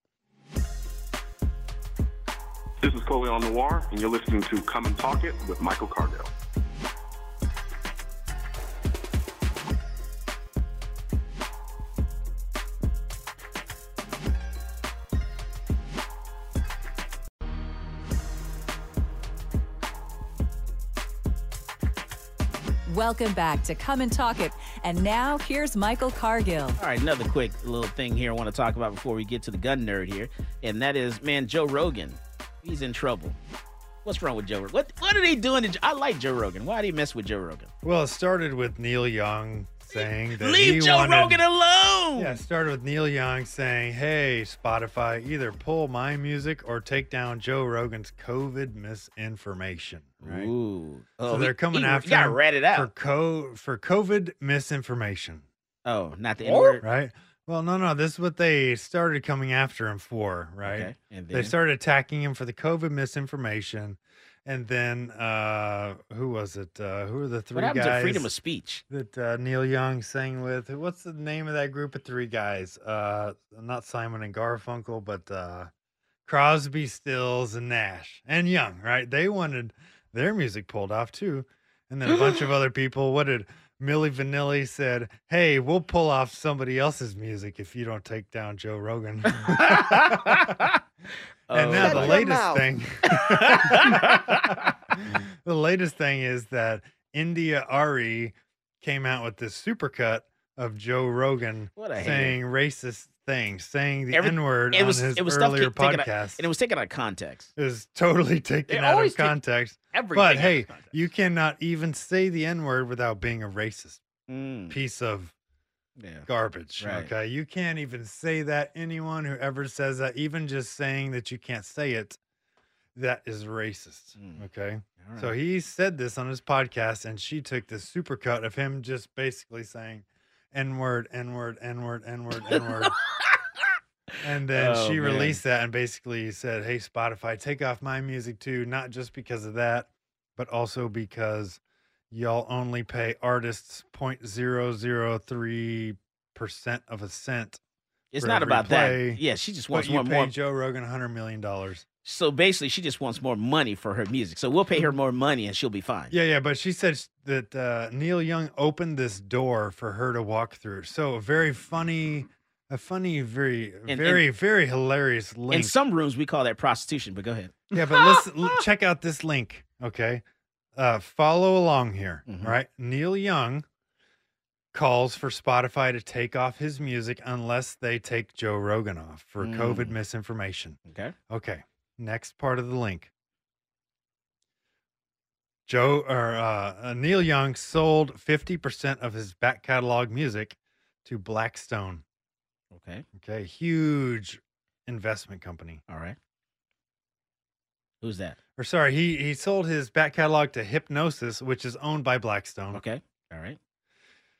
This is Colion Noir, and you're listening to Come and Talk It with Michael Cargill. Welcome back to Come and Talk It. And now here's Michael Cargill. All right, another quick little thing here I want to talk about before we get to the gun nerd here, and that is, man, Joe Rogan. He's in trouble. What's wrong with Joe? Rogan? What What are they doing? To, I like Joe Rogan. Why do you mess with Joe Rogan? Well, it started with Neil Young saying that Leave he Joe wanted- Rogan alone. Yeah, it started with Neil Young saying, "Hey, Spotify, either pull my music or take down Joe Rogan's COVID misinformation." Right. Ooh. so Oh, they're coming he- after you gotta him rat it for out. co for COVID misinformation. Oh, not the N word. Right. Well, no, no. This is what they started coming after him for. Right. Okay, and They started attacking him for the COVID misinformation. And then uh who was it? Uh who are the three What happened guys? to freedom of speech? that uh, Neil Young sang with. What's the name of that group of three guys? Uh, not Simon and Garfunkel, but uh, Crosby, Stills, and Nash and Young. Right? They wanted their music pulled off too, and then a bunch of other people. What did Milli Vanilli said? Hey, we'll pull off somebody else's music if you don't take down Joe Rogan. and now the latest thing. the latest thing is that India Arie came out with this supercut of Joe Rogan What hater. saying racist things, saying the Every- N word it on his it was stuff earlier ta- taken out- podcast. and it was taken out of context. It was totally taken out of context. everything But out of hey, you cannot even say the N word without being a racist Mm, piece of yeah. garbage. Right. Okay. You can't even say that. Anyone who ever says that, even just saying that you can't say it, that is racist. Mm. Okay. All So he said this on his podcast, and she took this supercut of him just basically saying N word, N word, N word, N word, N word. And then Oh, she man. released that and basically said, "Hey Spotify, take off my music too, not just because of that, but also because y'all only pay artists 0.003 percent of a cent. It's not about play, that. Yeah, she just wants you more. pay more. Joe Rogan 100 million dollars. So basically, she just wants more money for her music. So we'll pay her more money, and she'll be fine. Yeah, yeah, but she said that uh, Neil Young opened this door for her to walk through. So a very funny, a funny, very, And- very, very hilarious link. In some rooms, we call that prostitution. But go ahead. Yeah, but listen, check out this link, okay? Uh, follow along here, Mhm. right? Neil Young calls for Spotify to take off his music unless they take Joe Rogan off for COVID Mm. misinformation. Okay. Okay, next part of the link. Joe or uh, uh, Neil Young sold 50% of his back catalog music to Blackstone. Okay. Okay, huge investment company. All right. Who's that? Or sorry, he he sold his back catalog to Hipgnosis, which is owned by Blackstone. Okay. All right.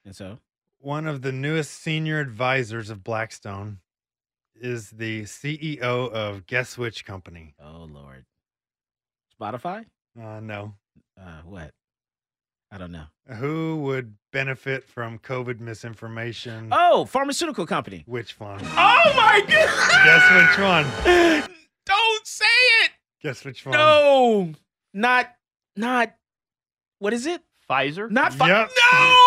And so, One of the newest senior advisors of Blackstone is the CEO of Guess Which Company? oh lord, Spotify? Uh, no. Uh, what? I don't know. Who would benefit from COVID misinformation? Oh, pharmaceutical company. Which one? Oh my god! Guess which one? Don't say. Guess which one? No, not, not. What is it? Pfizer. Not Pfizer. Yep.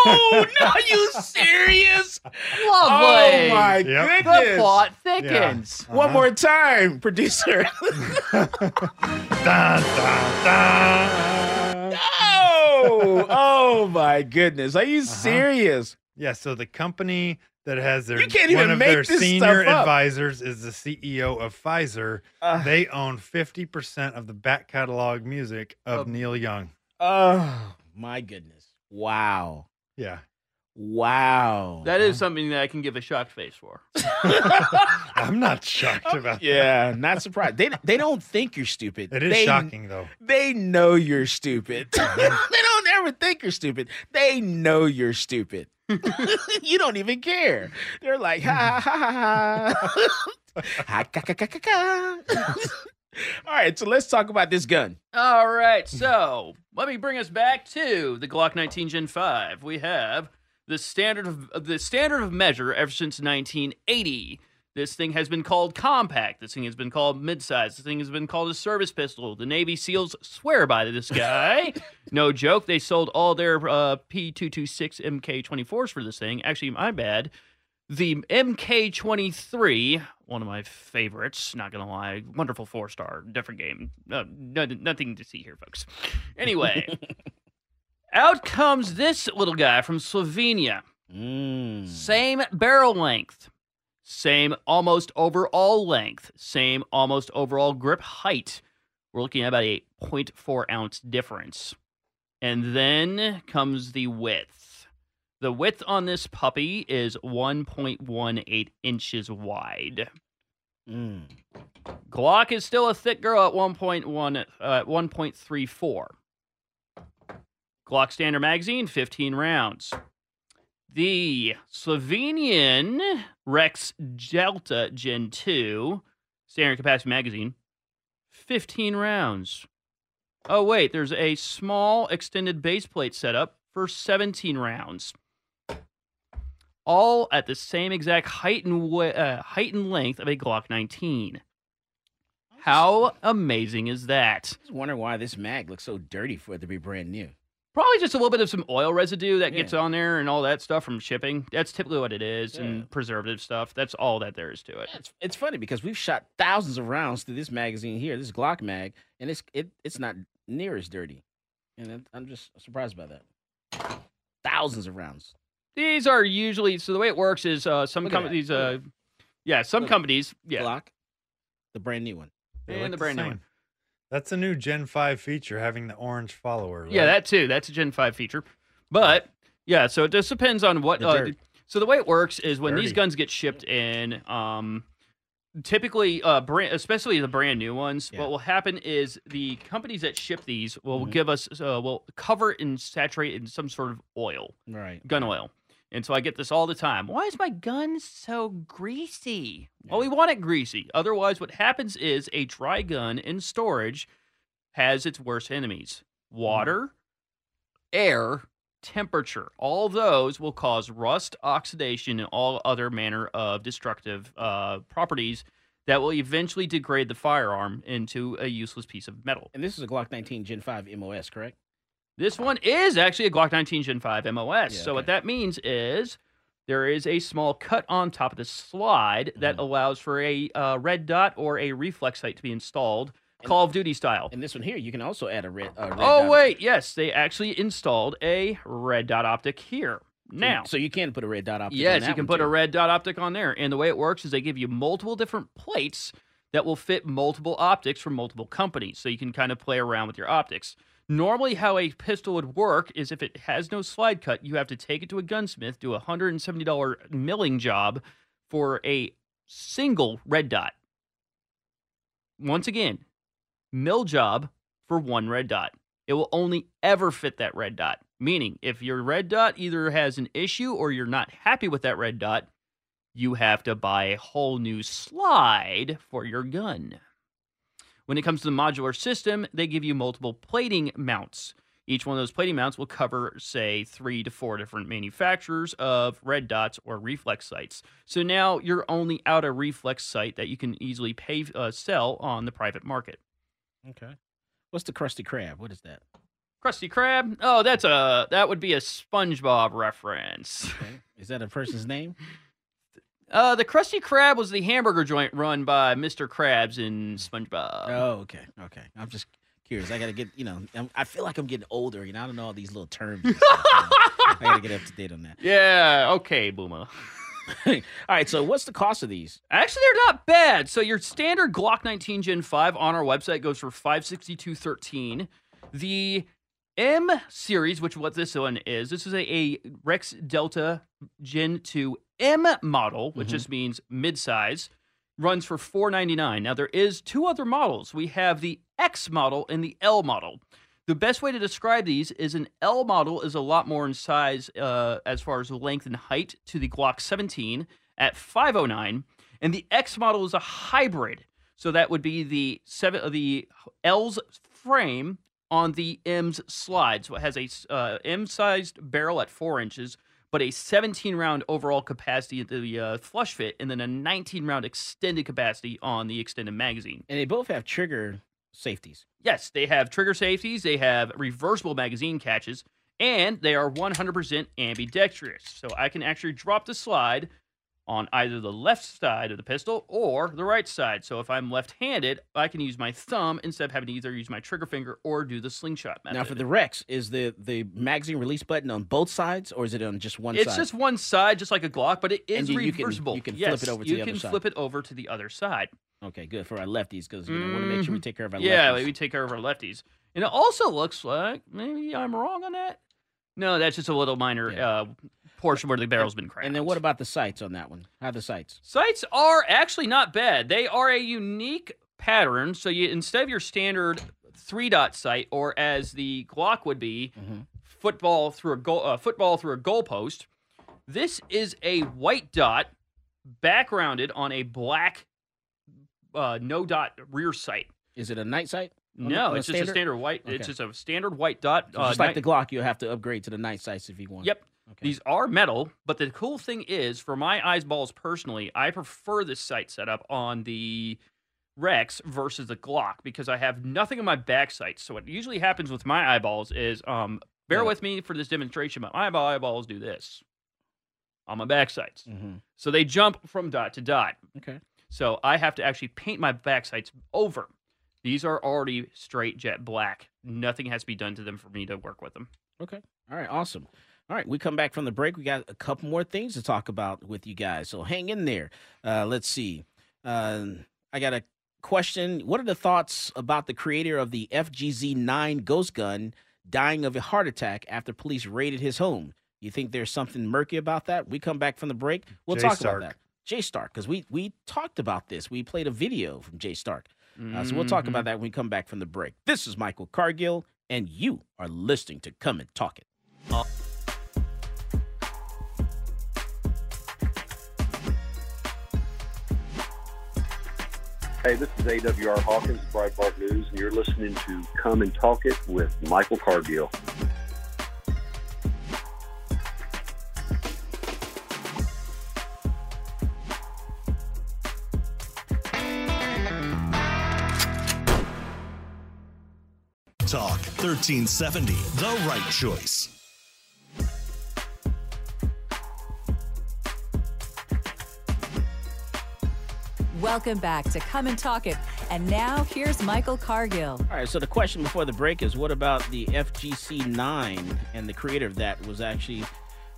No, no, you serious? Lovely. Oh my Yep. The plot thickens. One Uh-huh. more time, producer. dun, dun, dun. no! Oh my goodness! Are you Uh-huh. serious? Yeah, so the company that has their You can't one of make their this senior stuff up. advisors is the CEO of Pfizer. Uh, they own 50% of the back catalog music of Of- Neil Young. oh my goodness! Wow! Yeah. Wow! That is something that I can give a shocked face for. I'm not shocked about yeah, not surprised. They they don't think you're stupid. It is They- shocking though. They know you're stupid. they don't ever think you're stupid. They know you're stupid. you don't even care. They're like, ha ha ha ha. ha ka, ka, ka, ka, ka. All right, so let's talk about this gun. All right, so let me bring us back to the Glock 19 Gen 5. We have the standard of the standard of measure ever since 1980. This thing has been called compact. This thing has been called midsize. This thing has been called a service pistol. The Navy SEALs swear by this guy. no joke. They sold all their uh, P226 MK24s for this thing. Actually, my bad. The MK23, one of my favorites, not gonna lie, wonderful four star, different game. Uh, no, nothing to see here, folks. Anyway, out comes this little guy from Slovenia. Mm. Same barrel length, same almost overall length, same almost overall grip height. We're looking at about a 0.4 ounce difference. And then comes the width. The width on this puppy is 1.18 inches wide. Mm. Glock is still a thick girl at 1.1 uh, 1.34. Glock standard magazine 15 rounds. The Slovenian Rex Delta Gen 2 standard capacity magazine 15 rounds. Oh wait, there's a small extended base plate setup for 17 rounds. All at the same exact height and wa- uh, height and length of a Glock 19. How amazing is that? I was wondering why this mag looks so dirty for it to be brand new. Probably just a little bit of some oil residue that gets on there and all that stuff from shipping. That's typically what it is, Yeah. and preservative stuff. That's all that there is to it. It's, it's funny because we've shot thousands of rounds through this magazine here, this Glock mag, and it's it, it's not near as dirty. And I'm just surprised by that. Thousands of rounds. These are usually so the way it works is uh, some Look companies, uh, yeah, some Look. companies, yeah, Glock, the brand new one. They and look the brand new one. That's a new Gen 5 feature, having the orange follower. Yeah, that too. That's a Gen 5 feature. But yeah, so it just depends on what. Uh, so the way it works is when these guns get shipped in, um, typically, uh, brand, especially the brand new ones, Yeah. what will happen is the companies that ship these will Mhm. give us, uh, will cover and saturate in some sort of oil, Right. gun oil. And so I get this all the time. Why is my gun so greasy? Well, we want it greasy. Otherwise, what happens is a dry gun in storage has its worst enemies water, air, temperature. All those will cause rust, oxidation, and all other manner of destructive uh, properties that will eventually degrade the firearm into a useless piece of metal. And this is a Glock 19 Gen 5 MOS, correct? This one is actually a Glock 19 Gen 5 MOS. Yeah, so what that means is there is a small cut on top of the slide Mm-hmm. that allows for a uh, red dot or a reflex sight to be installed, Call of Duty style. And this one here, you can also add a red. A red Oh wait, yes, they actually installed a red dot optic here. So you- Now, so you can put a red dot optic. on Yes, you can put too. a red dot optic on there. And the way it works is they give you multiple different plates that will fit multiple optics from multiple companies. So you can kind of play around with your optics. Normally, how a pistol would work is if it has no slide cut, you have to take it to a gunsmith, do a $170 milling job for a single red dot. Once again, mill job for one red dot. It will only ever fit that red dot. Meaning, if your red dot either has an issue or you're not happy with that red dot, you have to buy a whole new slide for your gun. When it comes to the modular system, they give you multiple plating mounts. Each one of those plating mounts will cover, say, three to four different manufacturers of red dots or reflex sights. So now you're only out a reflex sight that you can easily pay uh, sell on the private market. Okay. What's the Krusty Krab? What is that? Krusty Krab? Oh, that's a that would be a SpongeBob reference. Okay. Is that a person's name? Uh, the Krusty Krab was the hamburger joint run by Mr. Krabs in SpongeBob. Oh, okay, okay. I'm just curious. I gotta get, you know, I'm, I feel like I'm getting older. You know, I don't know all these little terms. stuff, you know. I gotta get up to date on that. Yeah, okay, Boomer. all right. So, what's the cost of these? Actually, they're not bad. So your standard Glock 19 Gen 5 on our website goes for 562.13. The M series, which what this one is, this is a, a Rex Delta Gen 2 M model, which Mhm. just means midsize, runs for 499. Now there is two other models. We have the X model and the L model. The best way to describe these is an L model is a lot more in size uh, as far as length and height to the Glock 17 at 509, and the X model is a hybrid. So that would be the seven the L's frame on the M's slide. So it has a uh, M-sized barrel at four inches, but a 17 round overall capacity at the uh, flush fit, and then a 19 round extended capacity on the extended magazine. And they both have trigger safeties. Yes, they have trigger safeties, they have reversible magazine catches, and they are 100% ambidextrous. So I can actually drop the slide on either the left side of the pistol or the right side. So if I'm left-handed, I can use my thumb instead of having to either use my trigger finger or do the slingshot method. Now, for the Rex, is the the magazine release button on both sides, or is it on just one side? it's side? just one side, just like a Glock, but it is you- you can- reversible. you can yes, flip it over to you the other can flip it over to the other side. Okay, good for our lefties because you know, we want to make sure we Mhm. take care of our lefties. yeah, lefties. we take care of our lefties. And it also looks like maybe I'm wrong on that. No, that's just a little minor uh, portion where the barrel's been cracked. And then what about the sights on that one? How are the sights? Sights are actually not bad. They are a unique pattern. So you instead of your standard three dot sight, or as the Glock would be, Mm-hmm. football through a goal, uh, football through a goalpost. This is a white dot backgrounded on a black uh, no dot rear sight. Is it a night sight? No, it's just a standard white. Okay. It's just a standard white dot. So just like night- the Glock, you'll have to upgrade to the night sights if you want. Yep. These are metal, but the cool thing is, for my eyeballs personally, I prefer this sight setup on the Rex versus the Glock because I have nothing on my back sights. So what usually happens with my eyeballs is, um, bear Yeah. with me for this demonstration, but my eyeballs do this on my back sights. Mhm. So they jump from dot to dot. Okay. So I have to actually paint my back sights over. These are already straight jet black. Nothing has to be done to them for me to work with them. Okay. All right. Awesome. All right. We come back from the break. We got a couple more things to talk about with you guys. So hang in there. Uh, let's see. Uh, I got a question. What are the thoughts about the creator of the FGC9 Ghost Gun dying of a heart attack after police raided his home? You think there's something murky about that? We come back from the break. We'll Jay talk Stark. about that. Jay Stark, because we we talked about this. We played a video from Jay Stark. Uh, so we'll talk about that when we come back from the break. This is Michael Cargill, and you are listening to Come and Talk It. Hey, this is AWR Hawkins, Breitbart News, and you're listening to Come and Talk It with Michael Cargill. Talk 1370, the right choice. Welcome back to Come and Talk It. And now here's Michael Cargill. All right, so the question before the break is what about the FGC 9 and the creator of that was actually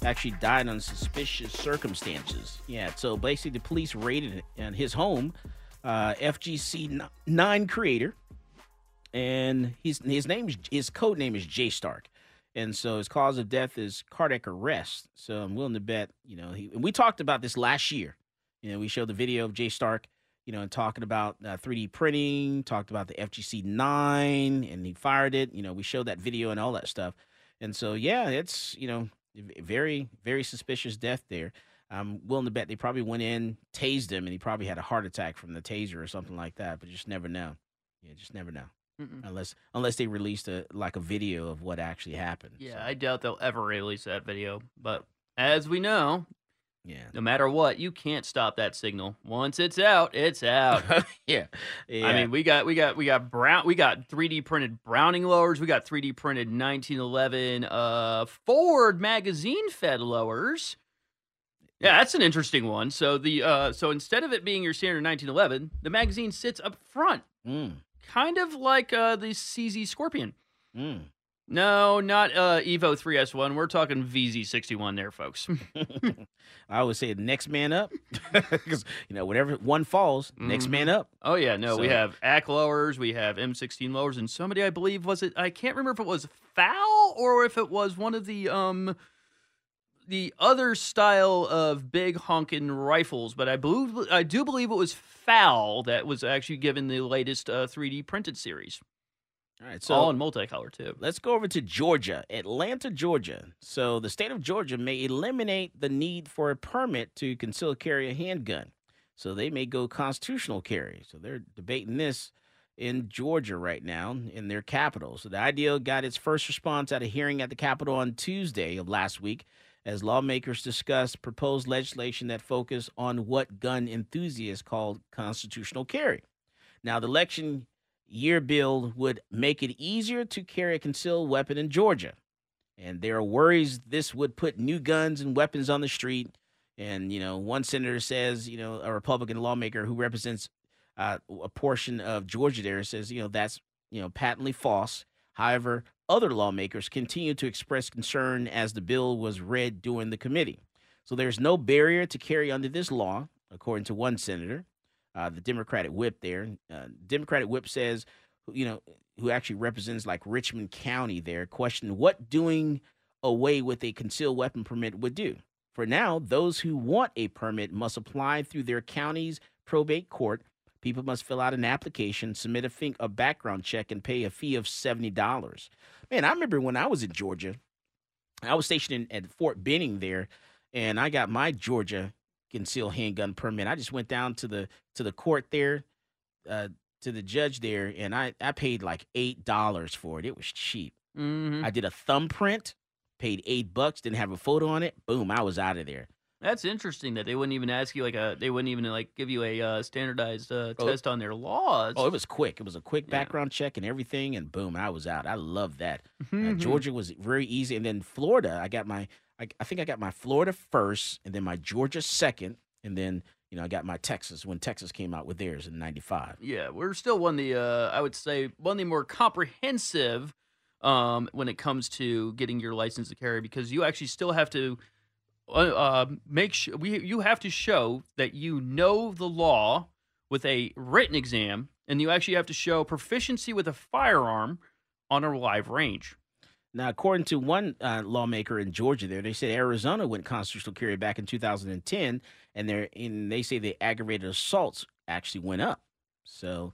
actually died on suspicious circumstances. Yeah, so basically the police raided his home, uh, FGC 9 creator, and his his name is his code name is Jay Stark. And so his cause of death is cardiac arrest. So I'm willing to bet, you know, he, we talked about this last year. You know, we showed the video of Jay Stark you know, and talking about uh, 3D printing, talked about the FGC 9, and he fired it. You know, we showed that video and all that stuff. And so, yeah, it's, you know, very, very suspicious death there. I'm willing to bet they probably went in, tased him, and he probably had a heart attack from the taser or something like that. But just never know. Yeah, just never know. Mm-mm. Unless unless they released a like a video of what actually happened. Yeah, I doubt they'll ever release that video. But as we know, yeah, no matter what, you can't stop that signal. Once it's out, it's out. yeah. yeah. I mean, we got we got we got brown we got 3D printed Browning lowers, we got 3D printed 1911 uh Ford magazine fed lowers. Yeah, that's an interesting one. So the uh so instead of it being your standard 1911, the magazine sits up front. Mm. Kind of like uh the CZ Scorpion. Mm. No, not uh, Evo 3S1. We're talking VZ61 there, folks. I would say next man up because you know whenever one falls, next Mhm. man up. Oh yeah, no, we have AK lowers, we have M16 lowers, and somebody I believe was it. I can't remember if it was FAL or if it was one of the um the other style of big honking rifles, but I believe I do believe it was FAL that was actually given the latest uh, 3D printed series. All right, so all in multicolor too. Let's go over to Georgia, Atlanta, Georgia. So the state of Georgia may eliminate the need for a permit to conceal carry a handgun. So they may go constitutional carry. So they're debating this in Georgia right now in their capital. So the ideal got its first response at a hearing at the Capitol on Tuesday of last week as lawmakers discussed proposed legislation that focused on what gun enthusiasts called constitutional carry. Now, the election year bill would make it easier to carry a concealed weapon in Georgia. And there are worries this would put new guns and weapons on the street. And, you know, one senator says, you know, a Republican lawmaker who represents uh, a portion of Georgia there says, you know, that's, you know, patently false. However, other lawmakers continue to express concern as the bill was read during the committee. So there's no barrier to carry under this law, according to one senator uh, the Democratic whip there. Uh, Democratic whip says, you know, who actually represents like Richmond County there, questioned what doing away with a concealed weapon permit would do. For now, those who want a permit must apply through their county's probate court. People must fill out an application, submit a, fin- a background check, and pay a fee of $70. Man, I remember when I was in Georgia, I was stationed in, at Fort Benning there, and I got my Georgia concealed handgun permit. I just went down to the to the court there, uh, to the judge there, and I I paid like eight dollars for it. It was cheap. Mhm. I did a thumbprint, paid eight bucks, didn't have a photo on it. Boom, I was out of there. That's interesting that they wouldn't even ask you like a they wouldn't even like give you a uh, standardized uh, Oh. test on their laws. Oh, it was quick. It was a quick background check and everything, and boom, I was out. I love that. Uh, Mhm. Georgia was very easy, and then Florida, I got my, I, I think I got my Florida first, and then my Georgia second, and then you know I got my Texas when Texas came out with theirs in '95. Yeah, we're still one of the uh, I would say one of the more comprehensive um, when it comes to getting your license to carry because you actually still have to uh, uh, make sure we you have to show that you know the law with a written exam, and you actually have to show proficiency with a firearm on a live range. Now, according to one uh, lawmaker in Georgia, there they said Arizona went constitutional carry back in 2010, and they and they say the aggravated assaults actually went up. So,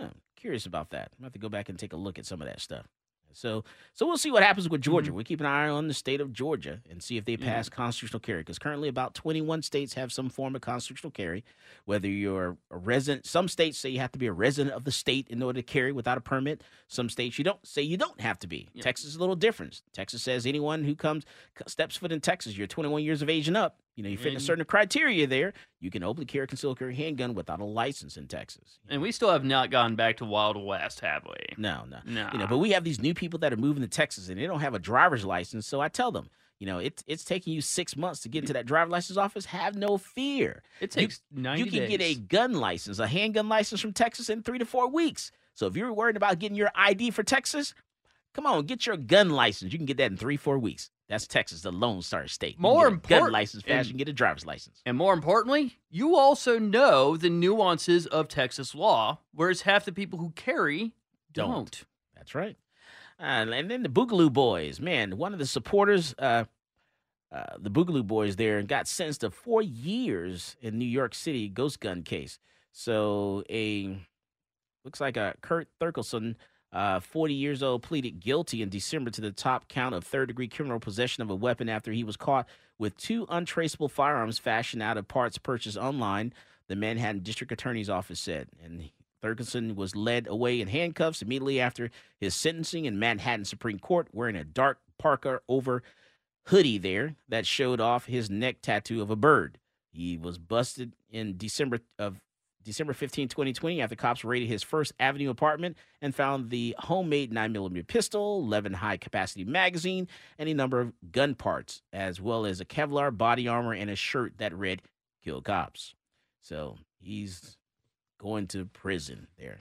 I'm curious about that. I'm have to go back and take a look at some of that stuff. So, so we'll see what happens with Georgia. Mm-hmm. We'll keep an eye on the state of Georgia and see if they Yeah. pass constitutional carry. Because currently, about 21 states have some form of constitutional carry. Whether you're a resident, some states say you have to be a resident of the state in order to carry without a permit. Some states you don't say you don't have to be. Texas is a little different. Texas says anyone who comes steps foot in Texas, you're 21 years of age and up. You know, you fit in a certain criteria there. You can openly carry a concealed carry handgun without a license in Texas. And we still have not gone back to Wild West, have we? No, no, No. You know, but we have these new people that are moving to Texas and they don't have a driver's license. So I tell them, you know, it's it's taking you six months to get into that driver's license office. Have no fear. It You- takes 90 You can get a gun license, a handgun license from Texas in three to four weeks. So if you're worried about getting your ID for Texas, come on, get your gun license. You can get that in three, four weeks. That's Texas, the Lone Star State. More get a gun important- license fast. and- You can get a driver's license. And more importantly, you also know the nuances of Texas law, whereas half the people who carry Don't. don't. That's right. Uh, and then the Boogaloo Boys, man, one of the supporters, uh, uh, the Boogaloo Boys there, and got sentenced to four years in New York City ghost gun case. So a looks like a Kurt Thurkelson, uh, 40 years old, pleaded guilty in December to the top count of third degree criminal possession of a weapon after he was caught with two untraceable firearms fashioned out of parts purchased online. The Manhattan District Attorney's Office said, and Thurkelson was led away in handcuffs immediately after his sentencing in Manhattan Supreme Court, wearing a dark parka over hoodie there that showed off his neck tattoo of a bird. He was busted in December of December 15, 2020, after cops raided his First Avenue apartment and found the homemade 9mm pistol, 11 high capacity magazine, and a number of gun parts, as well as a Kevlar body armor and a shirt that read Kill Cops. So he's going to prison there.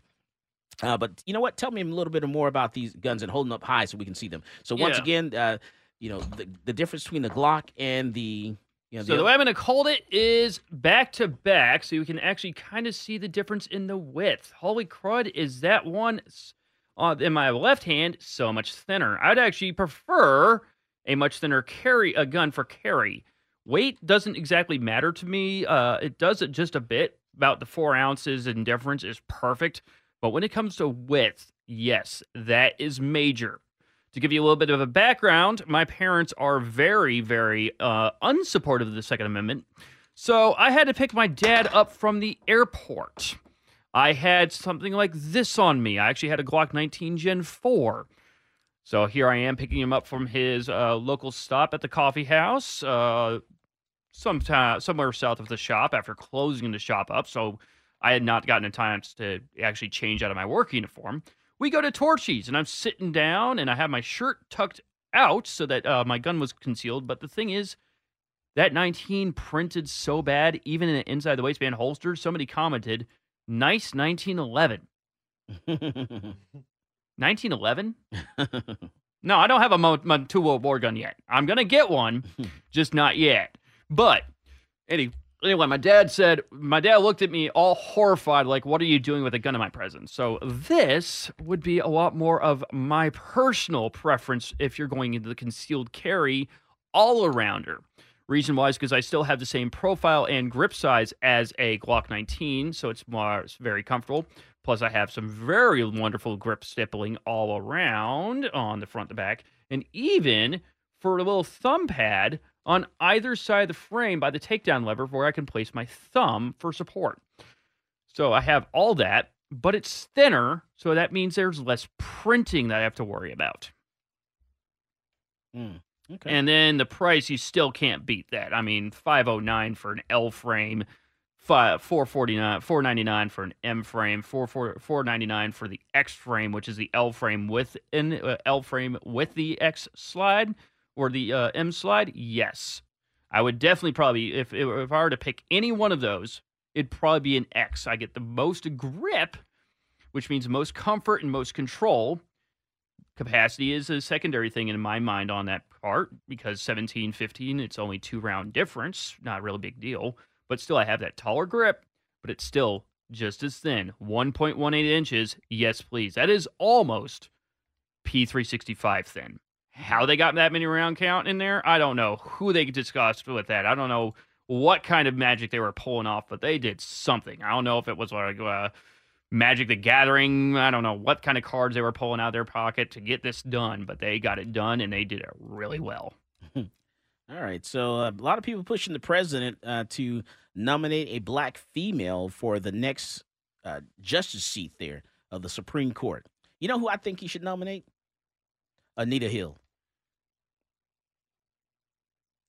Uh, but you know what? Tell me a little bit more about these guns and holding up high so we can see them. So once Yeah. again, uh, you know the, the difference between the Glock and the you know So the way I'm going to hold it is back to back, so you can actually kind of see the difference in the width. Holy crud, is that one uh, in my left hand so much thinner? I'd actually prefer a much thinner carry a gun for carry. Weight doesn't exactly matter to me. Uh, it does it just a bit. About the four ounces in difference is perfect. But when it comes to width, yes, that is major. To give you a little bit of a background, my parents are very, very uh, unsupportive of the Second Amendment. So I had to pick my dad up from the airport. I had something like this on me. I actually had a Glock 19 Gen 4. So here I am picking him up from his uh, local stop at the coffee house, uh, sometime somewhere south of the shop after closing the shop up. So I had not gotten a chance to actually change out of my work uniform. We go to Torchy's, and I'm sitting down, and I have my shirt tucked out so that uh, my gun was concealed. But the thing is, that 19 printed so bad, even in the inside the waistband holster. Somebody commented, "Nice 1911." 1911? no, I don't have a Mo- Mo- two World War gun yet. I'm gonna get one, just not yet. But any, anyway, my dad said, my dad looked at me all horrified, like, "What are you doing with a gun in my presence?" So this would be a lot more of my personal preference if you're going into the concealed carry all arounder. Reason why is because I still have the same profile and grip size as a Glock 19, so it's more it's very comfortable. Plus, I have some very wonderful grip stippling all around on the front, the back, and even for a little thumb pad on either side of the frame by the takedown lever where I can place my thumb for support. So I have all that, but it's thinner, so that means there's less printing that I have to worry about. Mm, okay. And then the price, you still can't beat that. I mean, 509 for an L frame, five, 449 499 for an M frame, 4, 499 for the X frame, which is the L frame with an uh, L frame with the X slide or the uh, M slide. Yes. I would definitely probably if if I were to pick any one of those, it'd probably be an X. I get the most grip, which means most comfort and most control capacity is a secondary thing in my mind on that part because 17 15 it's only two round difference not a really big deal but still i have that taller grip but it's still just as thin 1.18 inches yes please that is almost p365 thin how they got that many round count in there i don't know who they discussed with that i don't know what kind of magic they were pulling off but they did something i don't know if it was like uh, Magic the Gathering. I don't know what kind of cards they were pulling out of their pocket to get this done, but they got it done and they did it really well. All right. So uh, a lot of people pushing the president uh, to nominate a black female for the next uh, justice seat there of the Supreme Court. You know who I think he should nominate? Anita Hill.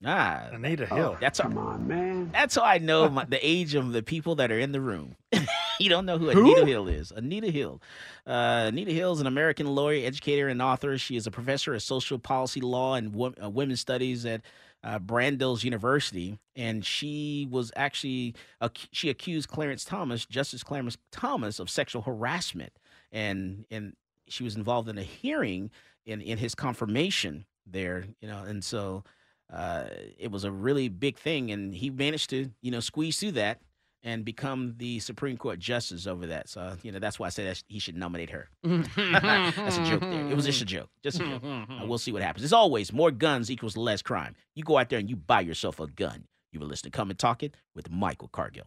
Ah, Anita Hill. That's how, on, man. That's how I know my, the age of the people that are in the room. you don't know who, Who? Anita Hill is. Anita Hill. Uh, Anita Hill is an American lawyer, educator, and author. She is a professor of social policy law and wo- uh, women's studies at uh, Brandeis University, and she was actually ac- she accused Clarence Thomas, Justice Clarence Thomas, of sexual harassment, and and she was involved in a hearing in in his confirmation there, you know, and so uh, it was a really big thing, and he managed to you know squeeze through that and become the Supreme Court justice over that. So you know that's why I said that he should nominate her. that's a joke there. It was just a joke, just a joke. Uh, we'll see what happens. As always, more guns equals less crime. You go out there and you buy yourself a gun. You were listening to Come and Talk It with Michael Cargill.